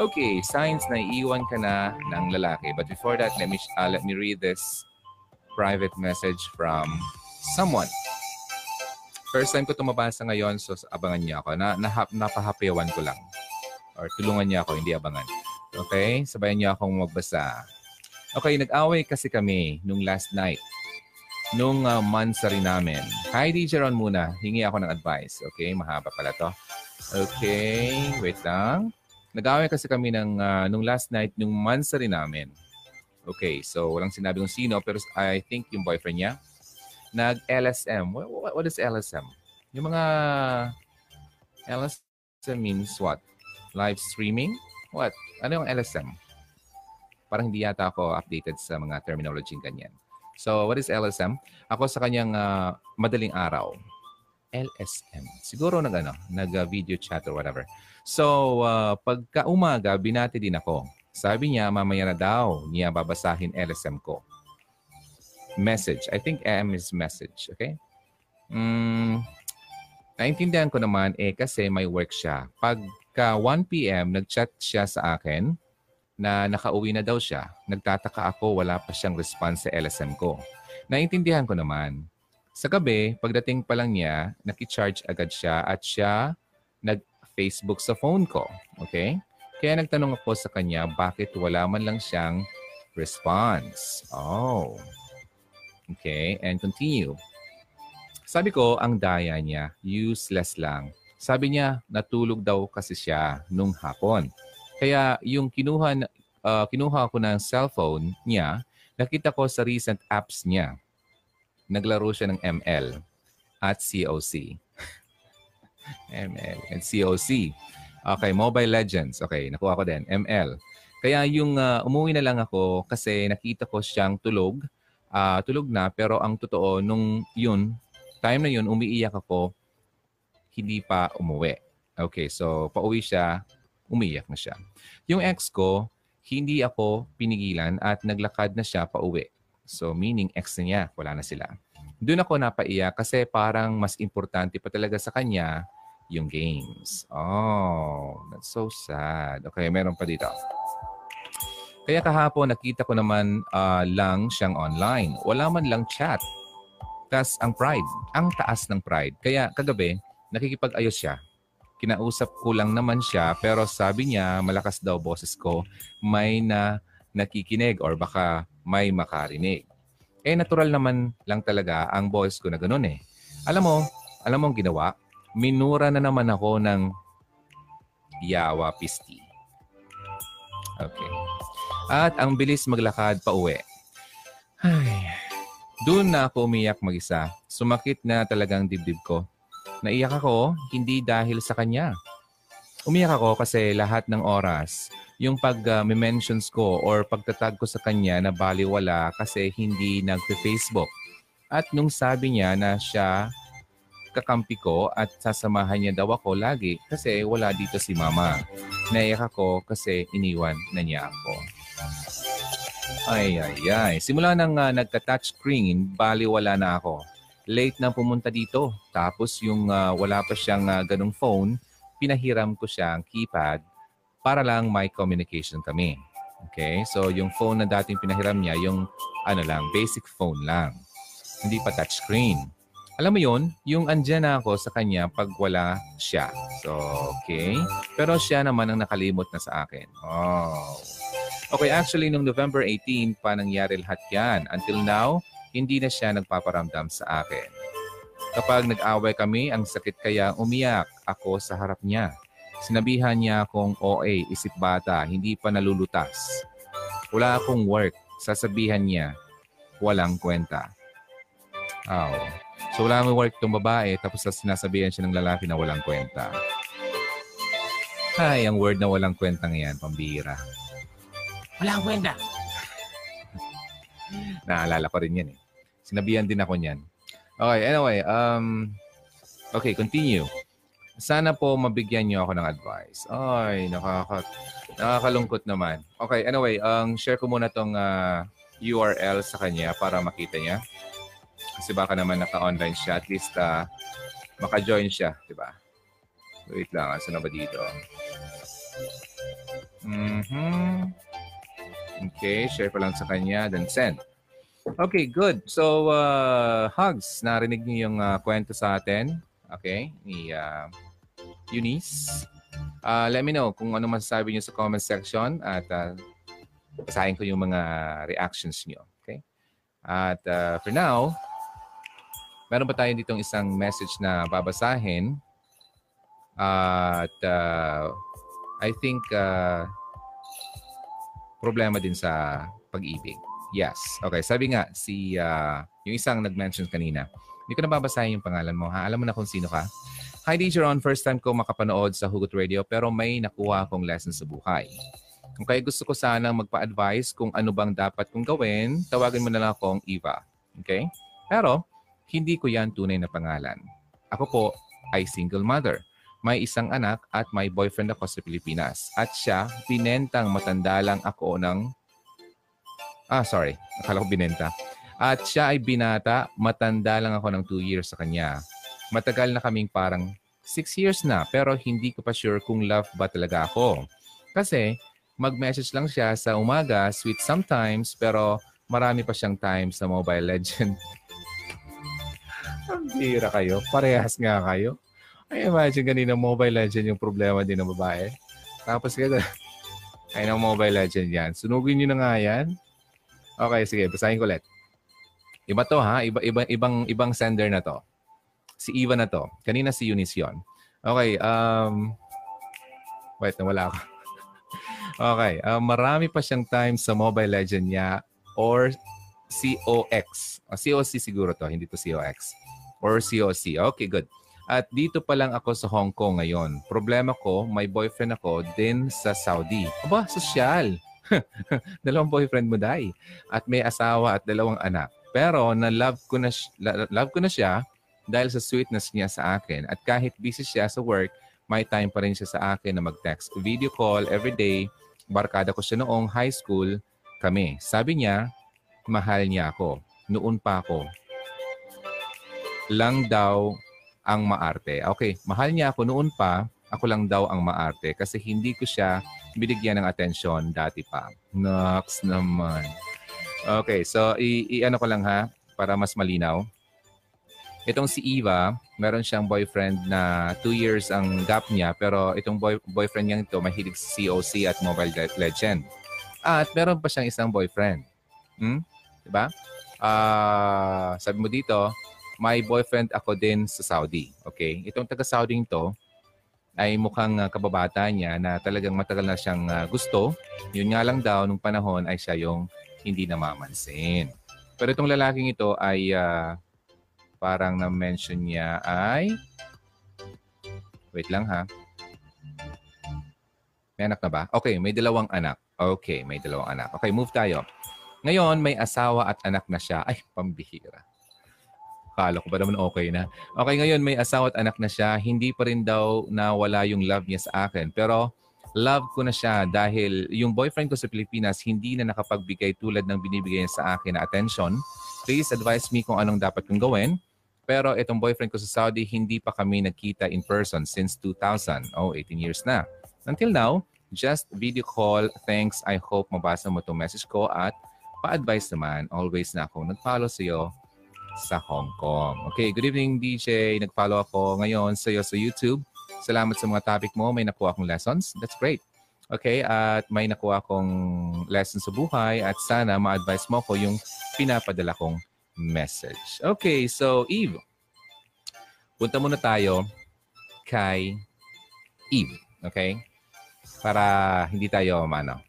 Okay, signs na iiwan ka na ng lalaki. But before that, let me uh, let me read this private message from someone. First time ko ito mabasa ngayon, so abangan niya ako. Na, na, napahapiyawan ko lang. Or tulungan niya ako, hindi abangan. Okay? Sabayan niya akong magbasa. Okay, nag-away kasi kami nung last night. Nung uh, mansari namin. Hi, DJ Ron muna. Hingi ako ng advice. Okay, mahaba pala to. Okay, wait lang. Nag-away kasi kami ng, uh, nung last night, nung mansari namin. Okay, so walang sinabi kung sino, pero I think yung boyfriend niya, nag-LSM. What, what, is LSM? Yung mga LSM means what? Live streaming? What? Ano yung LSM? Parang hindi yata ako updated sa mga terminology ganyan. So, what is LSM? Ako sa kanyang uh, madaling araw. LSM. Siguro nag, ano, nag-video uh, chat or whatever. So, uh, pagka umaga, binati din ako. Sabi niya, mamaya na daw niya babasahin LSM ko. Message. I think M is message. Okay? Mm, naintindihan ko naman eh kasi may work siya. Pagka 1 p.m., nag-chat siya sa akin na nakauwi na daw siya. Nagtataka ako, wala pa siyang response sa LSM ko. Naintindihan ko naman. Sa gabi, pagdating pa lang niya, nakicharge agad siya at siya nag Facebook sa phone ko. Okay? Kaya nagtanong ako sa kanya bakit wala man lang siyang response. Oh. Okay, and continue. Sabi ko, ang daya niya, useless lang. Sabi niya, natulog daw kasi siya nung hapon. Kaya yung kinuha, uh, kinuha ko ng cellphone niya, nakita ko sa recent apps niya. Naglaro siya ng ML at COC. ML and COC. Okay, Mobile Legends. Okay, nakuha ko din. ML. Kaya yung uh, umuwi na lang ako kasi nakita ko siyang tulog. Uh, tulog na pero ang totoo nung yun, time na yun, umiiyak ako, hindi pa umuwi. Okay, so pauwi siya, umiiyak na siya. Yung ex ko, hindi ako pinigilan at naglakad na siya pauwi. So meaning ex niya, wala na sila doon ako napaiyak kasi parang mas importante pa talaga sa kanya yung games. Oh, that's so sad. Okay, meron pa dito. Kaya kahapon nakita ko naman uh, lang siyang online. Wala man lang chat. Tas ang pride, ang taas ng pride. Kaya kagabi, nakikipag-ayos siya. Kinausap ko lang naman siya pero sabi niya malakas daw boses ko. May na nakikinig or baka may makarinig. Eh, natural naman lang talaga ang boys ko na ganun eh. Alam mo, alam mo ang ginawa? Minura na naman ako ng yawa pisti. Okay. At ang bilis maglakad pa uwi. Ay, doon na ako umiyak mag-isa. Sumakit na talagang dibdib ko. Naiyak ako, hindi dahil sa kanya. Umiyak ako kasi lahat ng oras yung pag-mentions uh, ko or pagtatag ko sa kanya na baliwala kasi hindi nagpe-Facebook. At nung sabi niya na siya kakampi ko at sasamahan niya daw ako lagi kasi wala dito si mama. Naiyak ako kasi iniwan na niya ako. Ay, ay, ay. Simula nang uh, nagka-touch screen, baliwala na ako. Late na pumunta dito. Tapos yung uh, wala pa siyang uh, ganong phone, pinahiram ko siya ang keypad para lang may communication kami. Okay? So, yung phone na dating pinahiram niya, yung ano lang, basic phone lang. Hindi pa touchscreen. Alam mo yon yung andyan na ako sa kanya pag wala siya. So, okay. Pero siya naman ang nakalimot na sa akin. Oh. Okay, actually, nung November 18 pa nangyari lahat yan. Until now, hindi na siya nagpaparamdam sa akin. Kapag nag-away kami, ang sakit kaya umiyak ako sa harap niya. Sinabihan niya akong OA, isip bata, hindi pa nalulutas. Wala akong work. Sasabihan niya, walang kwenta. Oh. So wala akong work tong babae tapos sinasabihan siya ng lalaki na walang kwenta. Ay, ang word na walang kwenta ngayon, pambira. Walang kwenta. Naalala ko rin yan eh. Sinabihan din ako niyan. Okay, anyway, um, okay, continue. Sana po mabigyan niyo ako ng advice. Ay, nakaka nakakalungkot naman. Okay, anyway, ang um, share ko muna tong uh, ah, URL sa kanya para makita niya. Kasi baka naman naka-online siya. At least uh, maka-join siya, di ba? Wait lang, asa na ba dito? Mhm. Okay, share pa lang sa kanya, then send. Okay, good. So, uh, Hugs, narinig niyo yung uh, kwento sa atin. Okay, ni uh, Eunice. Uh, let me know kung ano masasabi niyo sa comment section at uh, basahin ko yung mga reactions niyo. Okay? At uh, for now, meron pa tayo ditong isang message na babasahin. Uh, at uh, I think uh, problema din sa pag-ibig. Yes. Okay, sabi nga si uh, yung isang nag-mention kanina. Hindi ko na babasahin yung pangalan mo. Ha? Alam mo na kung sino ka? Hi, DJ Ron. First time ko makapanood sa Hugot Radio pero may nakuha akong lesson sa buhay. Kung kaya gusto ko sana magpa-advise kung ano bang dapat kong gawin, tawagin mo na lang akong Eva. Okay? Pero, hindi ko yan tunay na pangalan. Ako po ay single mother. May isang anak at may boyfriend ako sa Pilipinas. At siya, binentang matanda lang ako ng... Ah, sorry. Akala ko binenta. At siya ay binata, matanda lang ako ng 2 years sa kanya. Matagal na kaming parang 6 years na pero hindi ko pa sure kung love ba talaga ako. Kasi mag-message lang siya sa umaga, sweet sometimes, pero marami pa siyang time sa Mobile Legend. Ang bira kayo. Parehas nga kayo. I imagine kanina Mobile Legend yung problema din ng babae. Tapos kaya, ay ng Mobile Legend yan. Sunugin nyo na nga yan. Okay, sige. Basahin ko ulit. Iba to ha. Iba, iba, ibang, ibang sender na to. Si Eva na to. Kanina si Eunice yun. Okay. Um, wait, nawala ako. okay. Um, marami pa siyang time sa Mobile Legend niya or COX. O, COC siguro to. Hindi to COX. Or COC. Okay, good. At dito pa lang ako sa Hong Kong ngayon. Problema ko, may boyfriend ako din sa Saudi. Aba, sosyal. dalawang boyfriend mo, Day. At may asawa at dalawang anak. Pero na-love ko na, love ko na siya dahil sa sweetness niya sa akin. At kahit busy siya sa work, may time pa rin siya sa akin na mag-text. Video call every day. Barkada ko siya noong high school kami. Sabi niya, mahal niya ako. Noon pa ako. Lang daw ang maarte. Okay, mahal niya ako noon pa, ako lang daw ang maarte kasi hindi ko siya binigyan ng atensyon dati pa. Nox naman. Okay, so i-ano ko lang ha para mas malinaw. Itong si Eva, meron siyang boyfriend na 2 years ang gap niya pero itong boy, boyfriend niya ito mahilig sa COC at Mobile Legend. At meron pa siyang isang boyfriend. Hmm? Diba? Uh, sabi mo dito, may boyfriend ako din sa Saudi. Okay? Itong taga-Saudi to ay mukhang uh, kababata niya na talagang matagal na siyang uh, gusto. Yun nga lang daw, nung panahon ay siya yung hindi namamansin. Pero itong lalaking ito ay uh, parang na-mention niya ay... Wait lang ha. May anak na ba? Okay, may dalawang anak. Okay, may dalawang anak. Okay, move tayo. Ngayon, may asawa at anak na siya. Ay, pambihira. Kala ko ba naman okay na. Okay, ngayon may asawa at anak na siya. Hindi pa rin daw nawala yung love niya sa akin. Pero love ko na siya dahil yung boyfriend ko sa Pilipinas hindi na nakapagbigay tulad ng binibigay niya sa akin na attention. Please advise me kung anong dapat kong gawin. Pero itong boyfriend ko sa Saudi, hindi pa kami nagkita in person since 2000. Oh, 18 years na. Until now, just video call. Thanks. I hope mabasa mo itong message ko at pa-advise naman. Always na ako nag-follow sa iyo sa Hong Kong. Okay, good evening DJ. Nag-follow ako ngayon sa iyo sa YouTube. Salamat sa mga topic mo. May nakuha akong lessons. That's great. Okay, at may nakuha akong lessons sa buhay at sana ma-advise mo ko yung pinapadala kong message. Okay, so Eve, punta muna tayo kay Eve. Okay? Para hindi tayo ano,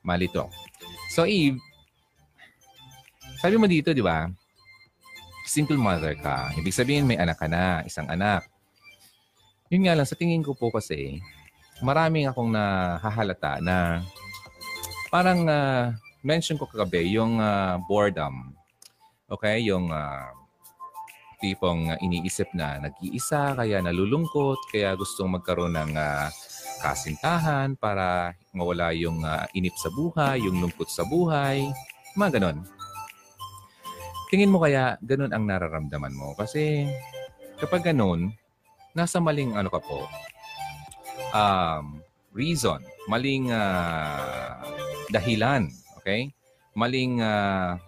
malito. So Eve, sabi mo dito, di ba? single mother ka. Ibig sabihin may anak ka na, isang anak. Yun nga lang, sa tingin ko po kasi, maraming akong nahahalata na parang uh, mention ko kagabi, yung uh, boredom. Okay? Yung uh, tipong uh, iniisip na nag-iisa, kaya nalulungkot, kaya gustong magkaroon ng uh, kasintahan para mawala yung uh, inip sa buhay, yung lungkot sa buhay, mga ganon. Tingin mo kaya ganun ang nararamdaman mo? Kasi kapag ganun, nasa maling ano ka po, um, reason, maling ah, dahilan, okay? Maling ah,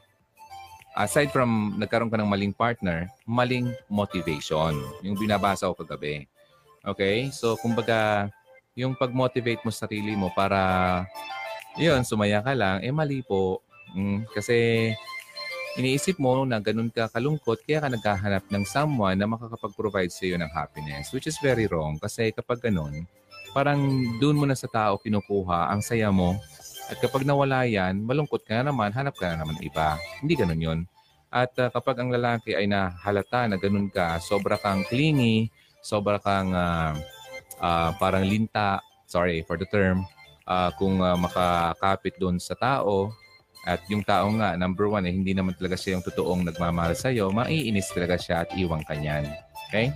aside from nagkaroon ka ng maling partner, maling motivation. Yung binabasa ko kagabi. Okay? So, kumbaga, yung pag-motivate mo sarili mo para, yun, sumaya ka lang, eh mali po. Mm, kasi, iniisip mo na ganun ka kalungkot, kaya ka naghahanap ng someone na makakapag-provide sa iyo ng happiness, which is very wrong. Kasi kapag ganun, parang doon mo na sa tao kinukuha ang saya mo. At kapag nawala yan, malungkot ka na naman, hanap ka na naman iba. Hindi ganun yun. At uh, kapag ang lalaki ay nahalata na ganun ka, sobra kang clingy, sobra kang uh, uh, parang linta, sorry for the term, uh, kung uh, makakapit doon sa tao, at yung tao nga, number one, eh, hindi naman talaga siya yung totoong nagmamahal sa'yo, maiinis talaga siya at iwang kanyan. Okay?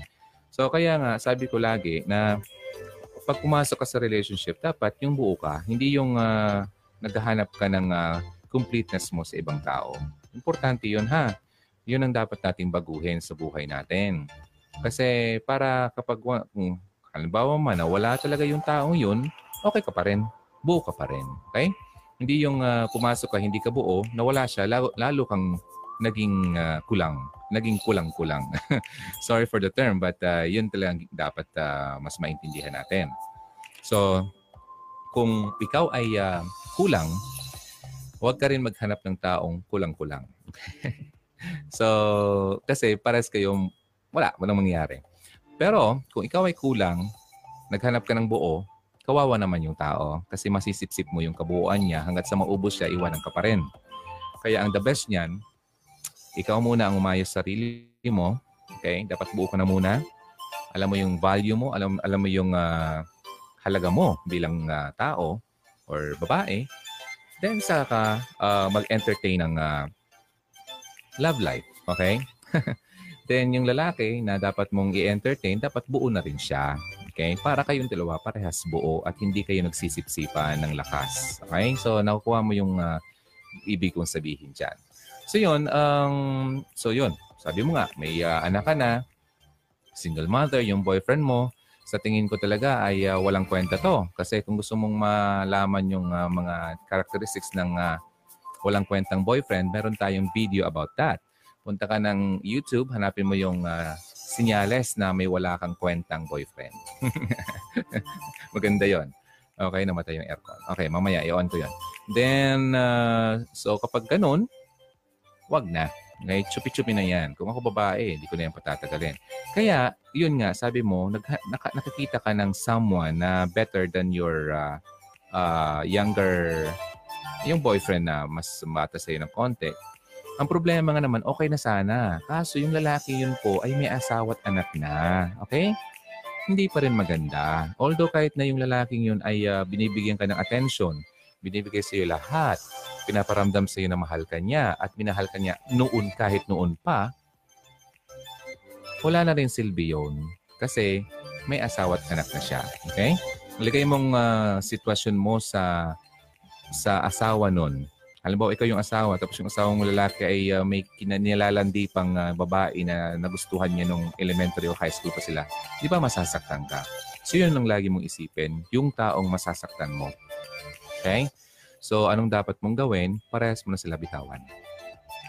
So kaya nga, sabi ko lagi na pag pumasok ka sa relationship, dapat yung buo ka, hindi yung uh, naghahanap ka ng uh, completeness mo sa ibang tao. Importante yun ha. Yun ang dapat nating baguhin sa buhay natin. Kasi para kapag kung halimbawa man na wala talaga yung taong yun, okay ka pa rin. Buo ka pa rin. Okay? Hindi yung uh, pumasok ka, hindi ka buo, nawala siya, lalo, lalo kang naging uh, kulang. Naging kulang-kulang. Sorry for the term, but uh, yun talagang dapat uh, mas maintindihan natin. So, kung ikaw ay uh, kulang, huwag ka rin maghanap ng taong kulang-kulang. so, kasi pares kayong wala, walang mangyayari. Pero, kung ikaw ay kulang, naghanap ka ng buo, kawawa naman yung tao kasi masisipsip mo yung kabuuan niya hanggat sa maubos siya, iwanan ka pa rin. Kaya ang the best niyan, ikaw muna ang umayos sa sarili mo. Okay? Dapat buo ka na muna. Alam mo yung value mo, alam, alam mo yung uh, halaga mo bilang uh, tao or babae. Then sa ka uh, mag-entertain ng uh, love life. Okay? Then yung lalaki na dapat mong i-entertain, dapat buo na rin siya. Okay? Para kayong dalawa parehas buo at hindi kayo nagsisipsipan ng lakas. Okay? So, nakukuha mo yung uh, ibig kong sabihin dyan. So, yun. Um, so, yun. Sabi mo nga, may uh, anak ka na, single mother, yung boyfriend mo, sa tingin ko talaga ay uh, walang kwenta to. Kasi kung gusto mong malaman yung uh, mga characteristics ng uh, walang kwentang boyfriend, meron tayong video about that. Punta ka ng YouTube, hanapin mo yung uh, sinyales na may wala kang kwentang boyfriend. Maganda yon. Okay, namatay yung aircon. Okay, mamaya i-on ko yon. Then, uh, so kapag ganun, wag na. Okay, chupi-chupi na yan. Kung ako babae, hindi ko na yan patatagalin. Kaya, yun nga, sabi mo, nag, naka, nakakita ka ng someone na better than your uh, uh, younger, yung boyfriend na mas bata sa'yo ng konti ang problema nga naman, okay na sana. Kaso yung lalaki yun po ay may asawa at anak na. Okay? Hindi pa rin maganda. Although kahit na yung lalaking yun ay uh, binibigyan ka ng attention, binibigay sa iyo lahat, pinaparamdam sa iyo na mahal ka niya at minahal ka niya noon kahit noon pa, wala na rin silbi yun. Kasi may asawa at anak na siya. Okay? Ligay mong uh, sitwasyon mo sa sa asawa nun Halimbawa, ikaw yung asawa, tapos yung asawa mong lalaki ay uh, may kinanilalandi pang uh, babae na nagustuhan niya nung elementary o high school pa sila. Di ba masasaktan ka? So yun ang lagi mong isipin, yung taong masasaktan mo. Okay? So anong dapat mong gawin? Parehas mo na sila bitawan.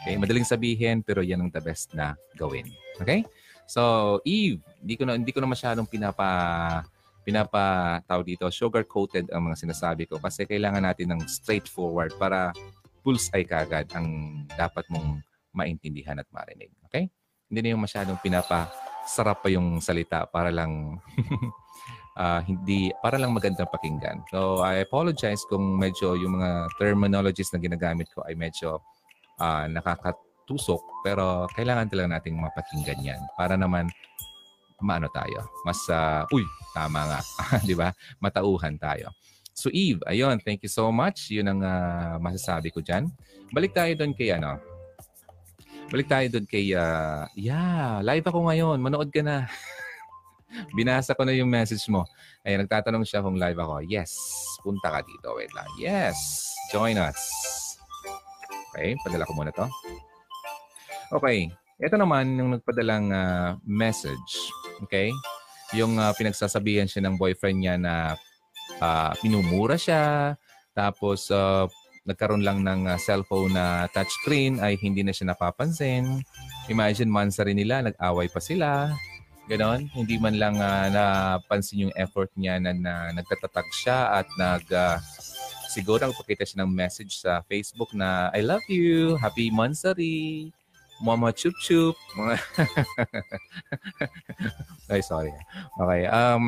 Okay? Madaling sabihin, pero yan ang the best na gawin. Okay? So, Eve, hindi ko na, hindi ko na masyadong pinapa pinapa tao dito, sugar coated ang mga sinasabi ko kasi kailangan natin ng straightforward para bullseye kagad ang dapat mong maintindihan at marinig. Okay? Hindi na yung masyadong pinapa sarap pa yung salita para lang uh, hindi para lang magandang pakinggan. So I apologize kung medyo yung mga terminologies na ginagamit ko ay medyo uh, nakakatusok pero kailangan talaga nating mapakinggan yan para naman maano tayo. Mas uh, uy, tama nga, 'di ba? Matauhan tayo. So Eve, ayun, thank you so much. Yun ang uh, masasabi ko dyan. Balik tayo doon kay ano. Balik tayo doon kay, uh, yeah, live ako ngayon. Manood ka na. Binasa ko na yung message mo. Ayun, nagtatanong siya kung live ako. Yes, punta ka dito. Wait lang. Yes, join us. Okay, padala ko muna to. Okay, ito naman yung nagpadalang uh, message. Okay? Yung uh, pinagsasabihan siya ng boyfriend niya na ah, minumura siya, tapos ah, nagkaroon lang ng ah, cellphone na touchscreen ay hindi na siya napapansin. Imagine months na rin nila, nag-away pa sila. Ganon, hindi man lang ah, napansin yung effort niya na, na nagtatatag siya at nag ah, siguro nagpakita siya ng message sa Facebook na I love you, happy monthsary, mama chup chup. Ay, sorry. Okay. Um,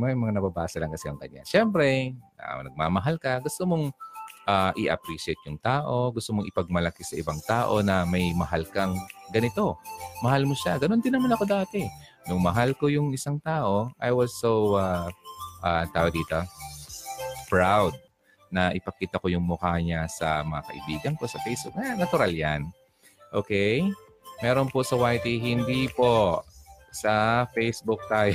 may mga nababasa lang kasi ang kanya. Siyempre, ah, nagmamahal ka, gusto mong ah, i-appreciate yung tao, gusto mong ipagmalaki sa ibang tao na may mahal kang ganito. Mahal mo siya. Ganon din naman ako dati. Nung mahal ko yung isang tao, I was so, uh, uh, tawag dito, proud na ipakita ko yung mukha niya sa mga kaibigan ko sa Facebook. Eh, natural yan. Okay? Meron po sa YT, hindi po sa Facebook tayo.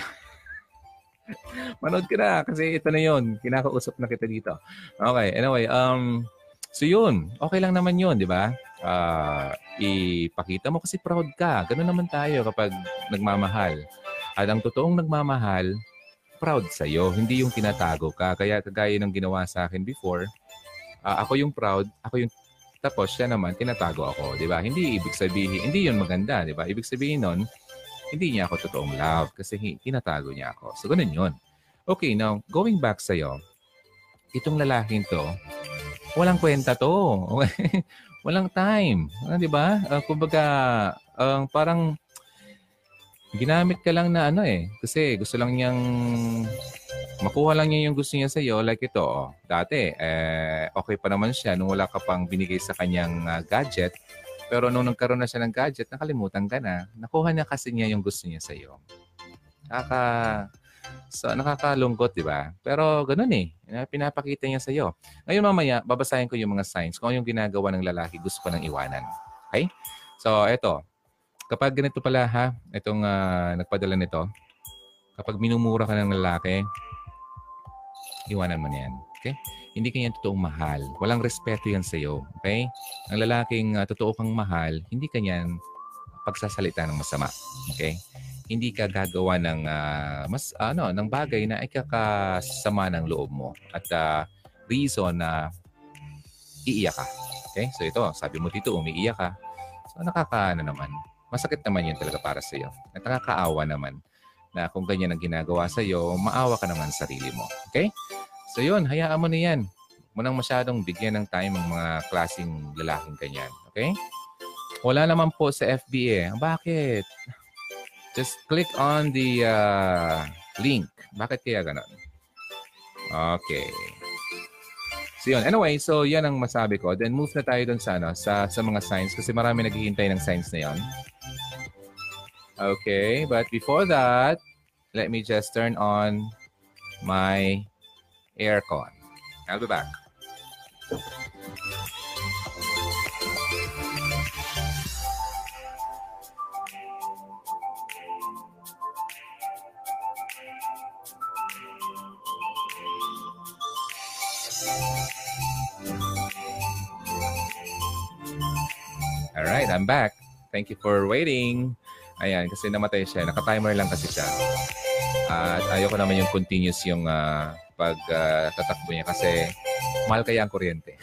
Manood ka na kasi ito na yun. Kinakausap na kita dito. Okay, anyway. Um, so yun, okay lang naman yun, di ba? Ah, ipakita mo kasi proud ka. Ganun naman tayo kapag nagmamahal. At ang totoong nagmamahal, proud sa'yo. Hindi yung tinatago ka. Kaya kagaya ng ginawa sa akin before, ah, ako yung proud, ako yung tapos siya naman, tinatago ako, di ba? Hindi ibig sabihin, hindi yun maganda, di ba? Ibig sabihin nun, hindi niya ako totoong love kasi tinatago niya ako. So, ganun yun. Okay, now, going back sa'yo, itong lalaking to, walang kwenta to. walang time. Ah, di ba? Ah, kumbaga, ang parang ginamit ka lang na ano eh. Kasi gusto lang niyang makuha lang niya yung gusto niya sa'yo. Like ito, oh. dati, eh, okay pa naman siya nung wala ka pang binigay sa kanyang ah, gadget. Pero nung nagkaroon na siya ng gadget, nakalimutan ka na. Nakuha niya kasi niya yung gusto niya sa'yo. Nakaka... So, nakakalungkot, di ba? Pero ganun eh. Pinapakita niya sa'yo. Ngayon mamaya, babasahin ko yung mga signs kung ano yung ginagawa ng lalaki gusto ko nang iwanan. Okay? So, eto. Kapag ganito pala ha, itong ah, nagpadala nito, kapag minumura ka ng lalaki, iwanan mo na yan. Okay? Hindi kanya totoong mahal. Walang respeto yan sa'yo. Okay? Ang lalaking ah, totoo kang mahal, hindi kanya pagsasalita ng masama. Okay? Hindi ka gagawa ng ah, mas ano ng bagay na ikakasama ng loob mo at ah, reason na iiyak ka. Okay? So ito, sabi mo dito umiiyak ka. So nakakaano naman. Masakit naman yun talaga para sa iyo. Nakakaawa naman na kung ganyan ang ginagawa sa iyo, maawa ka naman sa sarili mo. Okay? So yun, hayaan mo na yan. Huwag mo nang masyadong bigyan ng time ang mga klaseng lalaking ganyan. Okay? Wala naman po sa FB eh. Bakit? Just click on the uh, link. Bakit kaya ganon? Okay. So yun. Anyway, so yan ang masabi ko. Then move na tayo dun sa, ano, sa, sa mga signs kasi marami naghihintay ng signs na yon. Okay, but before that, let me just turn on my aircon. I'll be back. I'm back. Thank you for waiting. Ayan, kasi namatay siya. Naka-timer lang kasi siya. At ayoko naman yung continuous yung ah, pag ah, tatakbo niya kasi mahal kaya ang kuryente.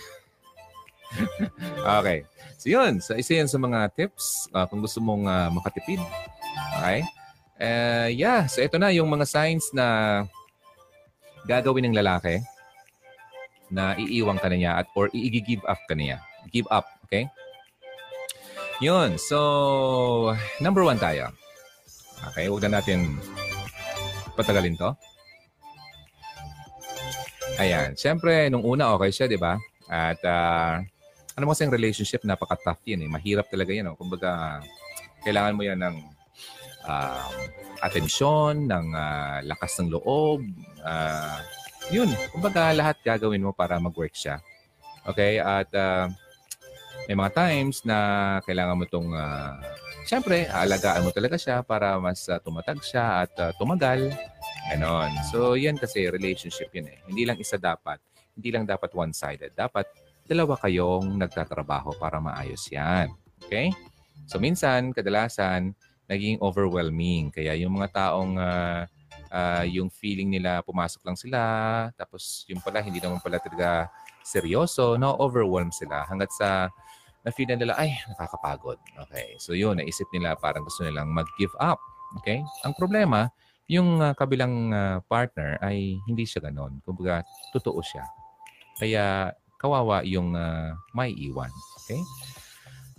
okay. So yun. So isa yan sa mga tips ah, kung gusto mong ah, makatipid. Okay? Eh, yeah. So ito na yung mga signs na gagawin ng lalaki na iiwang ka na niya at or i-give up ka niya. Give up. Okay? Yun. So, number one tayo. Okay, huwag na natin patagalin to. Ayan. Siyempre, nung una okay siya, di ba? At ah, ano mo kasing relationship, napaka-tough yan eh. Mahirap talaga yan. Oh. Kumbaga, kailangan mo yan ng ah, atensyon, ng ah, lakas ng loob. ah, yun. Kumbaga, lahat gagawin mo para mag-work siya. Okay? At ah, may mga times na kailangan mo itong, uh, siyempre, aalagaan mo talaga siya para mas ah, tumatag siya at ah, tumagal. Ganon. So, yan kasi relationship yun eh. Hindi lang isa dapat. Hindi lang dapat one-sided. Dapat dalawa kayong nagtatrabaho para maayos yan. Okay? So, minsan, kadalasan, naging overwhelming. Kaya yung mga taong ah, ah, yung feeling nila pumasok lang sila, tapos yung pala hindi naman pala talaga seryoso, no overwhelm sila hanggat sa na-feel na nila, ay, nakakapagod. Okay, so yun, naisip nila parang gusto nilang mag-give up. Okay? Ang problema, yung ah, kabilang ah, partner ay hindi siya ganon. Kumbaga, totoo siya. Kaya kawawa yung ah, may iwan. Okay?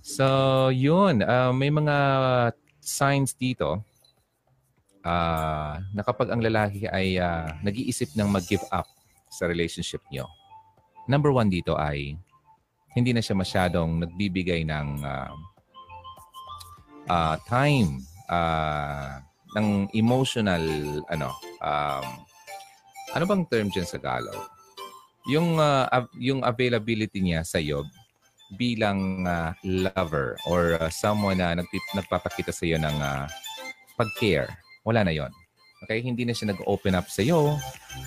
So, yun. Ah, may mga signs dito ah, na kapag ang lalaki ay ah, nag-iisip ng mag-give up sa relationship niyo. Number one dito ay hindi na siya masyadong nagbibigay ng ah, ah, time, ah, ng emotional, ano, um, ano bang term dyan sa Tagalog? Yung, av- yung availability niya sa iyo bilang ah, lover or ah, someone na nagpip- nagpapakita sa iyo ng ah, pag-care. Wala na yon. Okay? Hindi na siya nag-open up sa iyo.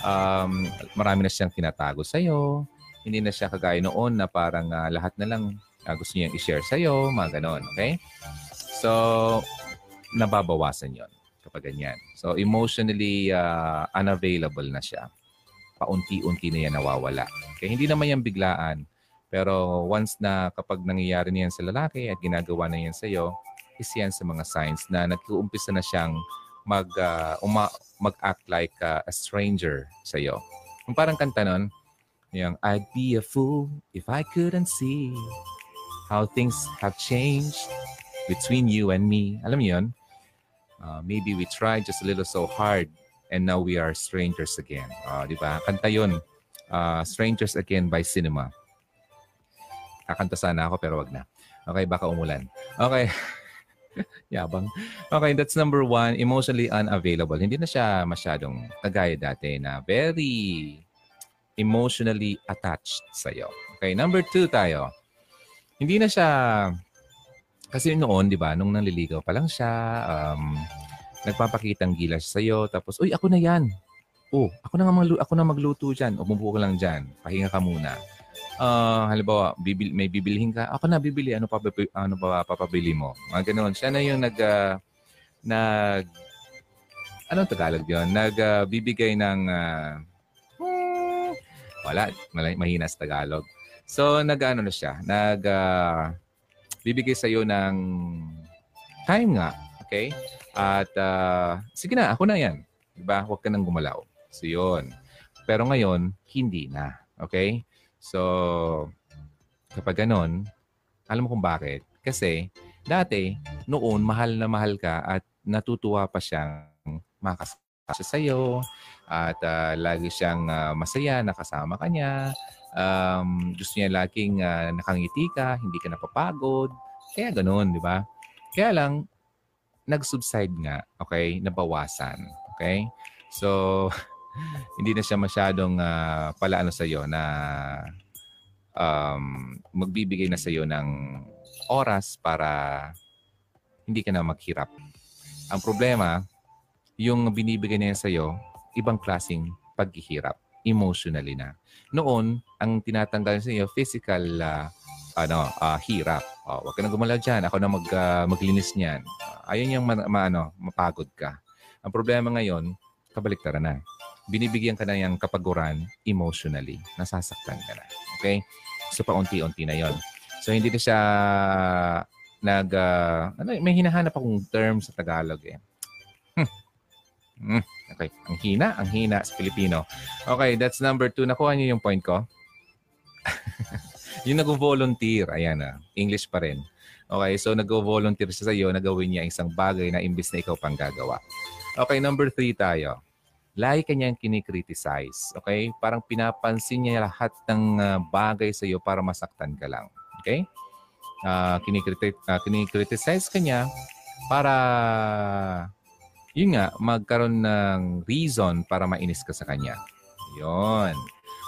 Um, marami na siyang tinatago sa iyo. Hindi na siya kagaya noon na parang ah, lahat na lang ah, gusto niyang i-share sa iyo, mga ganon. Okay? So, nababawasan yon kapag ganyan. So, emotionally ah, unavailable na siya. Paunti-unti na yan nawawala. Okay? Hindi naman yan biglaan. Pero once na kapag nangyayari niyan sa lalaki at ginagawa na yan sa iyo, is yan sa mga signs na nag-uumpisa na siyang mag, ah, uma- mag-act like ah, a stranger sa iyo. Yung parang kanta nun, yung I'd be a fool if I couldn't see how things have changed between you and me. Alam mo yun? Uh, maybe we tried just a little so hard and now we are strangers again. Ah, di ba? Kanta yun. Ah, strangers Again by Cinema. Kakanta sana ako pero wag na. Okay, baka umulan. Okay. Yabang. Okay, that's number one. Emotionally unavailable. Hindi na siya masyadong kagaya dati na very emotionally attached sa'yo. Okay, number two tayo. Hindi na siya, kasi noon, di ba, nung nanliligaw pa lang siya, um, nagpapakitang gilas sa'yo, tapos, uy, ako na yan. Oh, ako na, nga maglu- ako na magluto dyan. Umupo ka lang dyan. Pahinga ka muna. Ah, halimbawa, bibil, may bibilihin ka, ako na bibili, ano pa, ano pa papabili mo? Mga ganun. Siya na yung nag, ah, nag, anong Tagalog yun? Nag, ah, bibigay ng, hmm, wala, mahina sa Tagalog. So, nag, ano na siya, nag, ah, bibigay sa'yo ng time nga, okay? At, ah, sige na, ako na yan. Diba? Huwag ka nang gumalaw. So, yun. Pero ngayon, hindi na. Okay? So, kapag ganon, alam mo kung bakit? Kasi, dati, noon, mahal na mahal ka at natutuwa pa siyang makasama siya sa'yo at ah, lagi siyang ah, masaya, nakasama ka niya. Um, gusto niya laging ah, nakangiti ka, hindi ka napapagod. Kaya ganon, di ba? Kaya lang, nag-subside nga, okay? Nabawasan, okay? So, hindi na siya masyadong ah, palaano sa iyo na um, magbibigay na sa iyo ng oras para hindi ka na maghirap. Ang problema, yung binibigay niya sa iyo, ibang klasing paghihirap, emotionally na. Noon, ang tinatanggal sa physical ah, ano, ah, hirap. Oh, wag ka na gumalaw dyan. Ako na mag, ah, maglinis niyan. ayaw niyang ma, ma- ano, mapagod ka. Ang problema ngayon, kabaliktaran na binibigyan ka na yung kapaguran emotionally. Nasasaktan ka na. Okay? So, paunti-unti na yon. So, hindi na siya nag... ah, ano, may hinahanap akong term sa Tagalog eh. Hmm. Okay. Ang hina, ang hina sa Filipino. Okay, that's number two. Nakuha niyo yung point ko? yung nag-volunteer, ayan na. English pa rin. Okay, so nag-volunteer siya sa iyo na gawin niya isang bagay na imbis na ikaw pang gagawa. Okay, number three tayo lagi kanyang kinikriticize. Okay? Parang pinapansin niya lahat ng ah, bagay sa iyo para masaktan ka lang. Okay? Uh, ah, kinikriticize ka niya para yun nga, magkaroon ng reason para mainis ka sa kanya. Yun.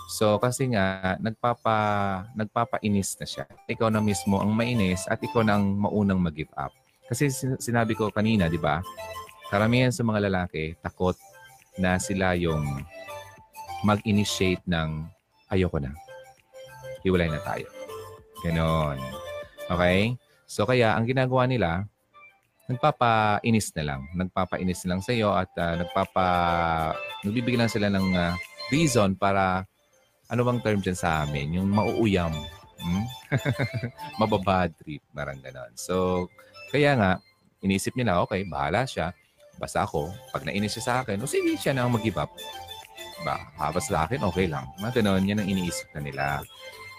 So kasi nga nagpapa nagpapainis na siya. Ikaw na mismo ang mainis at ikaw na ang maunang mag-give up. Kasi sin- sinabi ko kanina, 'di ba? Karamihan sa mga lalaki takot na sila yung mag-initiate ng ayoko na. Hiwalay na tayo. Ganon. Okay? So kaya ang ginagawa nila, nagpapainis na lang. Nagpapainis na lang sa iyo at uh, nagpapa nagbibigay lang sila ng uh, reason para ano bang term dyan sa amin? Yung mauuyam. Hmm? Mababad trip. Marang ganon. So, kaya nga, inisip nila, okay, bahala siya. Basta ako, pag nainis siya sa akin, o sige, siya na ang mag-give up. Ba, habas sa akin, okay lang. Mga ganon, yan ang iniisip na nila.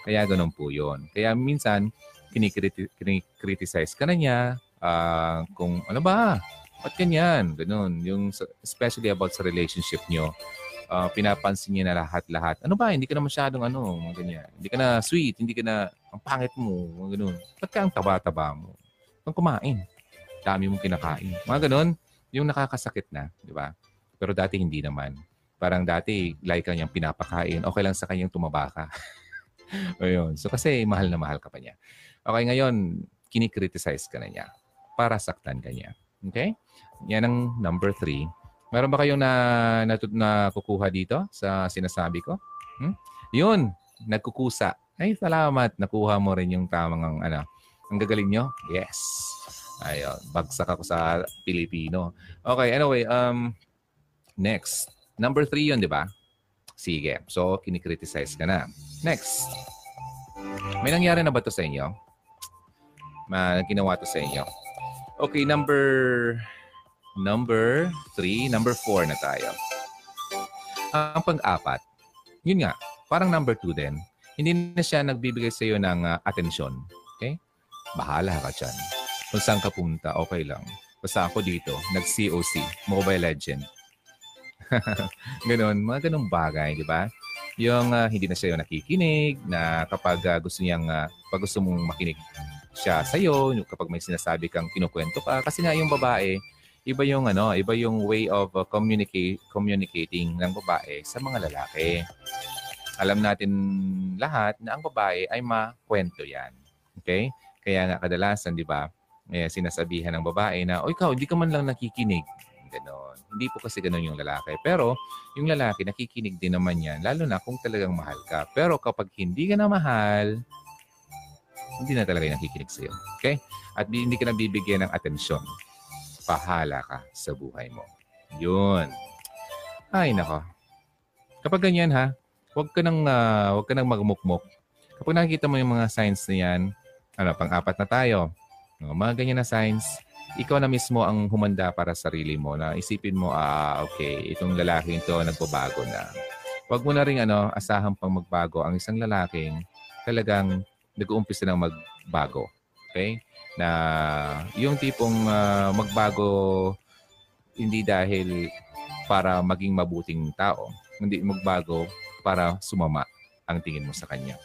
Kaya ganon po yun. Kaya minsan, kinikriticize ka na niya uh, kung ano ba, ba't ganyan? Ganun. Yung, especially about sa relationship nyo uh, pinapansin niya na lahat-lahat. Ano ba, hindi ka na masyadong ano, ganyan. Hindi ka na sweet, hindi ka na, ang pangit mo, mga ganun. Ba't ka ang taba-taba mo? Kung kumain, dami mong kinakain. Mga ganun, yung nakakasakit na, di ba? Pero dati hindi naman. Parang dati, like ka niyang pinapakain, okay lang sa kanyang tumaba ka. Ayun. So kasi mahal na mahal ka pa niya. Okay, ngayon, kinikriticize ka na niya para saktan ka niya. Okay? Yan ang number three. Meron ba kayong na, na, na kukuha dito sa sinasabi ko? Hmm? Yun, nagkukusa. Ay, salamat. Nakuha mo rin yung tamang ano. Ang gagaling nyo? Yes. Ayun, bagsak ako sa Pilipino. Okay, anyway, um, next. Number three yun, di ba? Sige. So, kinikriticize ka na. Next. May nangyari na ba to sa inyo? Ma, ginawa to sa inyo? Okay, number Number three, number four na tayo. Ang pang-apat, yun nga, parang number two din. Hindi na siya nagbibigay sa iyo ng uh, atensyon. Okay? Bahala ka dyan. Kung saan ka punta, okay lang. Basta ako dito, nag-COC, Mobile Legend. ganon, mga ganong bagay, di ba? Yung uh, hindi na siya yung nakikinig, na kapag uh, gusto niyang, uh, pag gusto mong makinig siya sa iyo, kapag may sinasabi kang kinukwento ka, kasi nga yung babae, iba yung ano, iba yung way of uh, communicate communicating ng babae sa mga lalaki. Alam natin lahat na ang babae ay makwento 'yan. Okay? Kaya nga kadalasan, 'di ba? Eh, sinasabihan ng babae na, "O ikaw, hindi ka man lang nakikinig." Ganon. Hindi po kasi ganon yung lalaki. Pero yung lalaki, nakikinig din naman yan, lalo na kung talagang mahal ka. Pero kapag hindi ka na mahal, hindi na talaga yung nakikinig sa'yo. Okay? At hindi ka na bibigyan ng atensyon bahala ka sa buhay mo. Yun. Ay, nako. Kapag ganyan ha, huwag ka nang, uh, huwag ka nang magmukmok. Kapag nakikita mo yung mga signs na yan, ano, pang-apat na tayo, mga ganyan na signs, ikaw na mismo ang humanda para sa sarili mo na isipin mo, ah, okay, itong lalaki ito nagbabago na. Huwag mo na rin ano, asahan pang magbago ang isang lalaking talagang nag-uumpisa ng magbago. Okay? na yung tipong uh, magbago hindi dahil para maging mabuting tao, hindi magbago para sumama ang tingin mo sa kanya.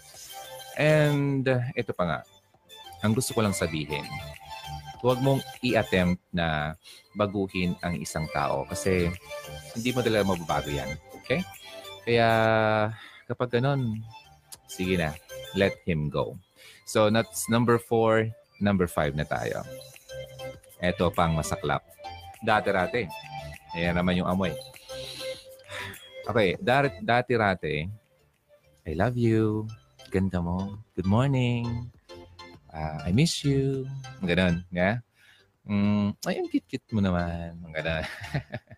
And uh, ito pa nga, ang gusto ko lang sabihin, huwag mong i-attempt na baguhin ang isang tao kasi hindi mo talaga mababago yan. Okay? Kaya kapag ganun, sige na, let him go. So that's number four, number 5 na tayo. Ito pang masaklap. Dati-rate. Ayan naman yung amoy. Okay, dati-rate. I love you. Ganda mo. Good morning. Uh, I miss you. Ganon. Yeah? Mm, ay, ang cute-cute mo naman. Ganon.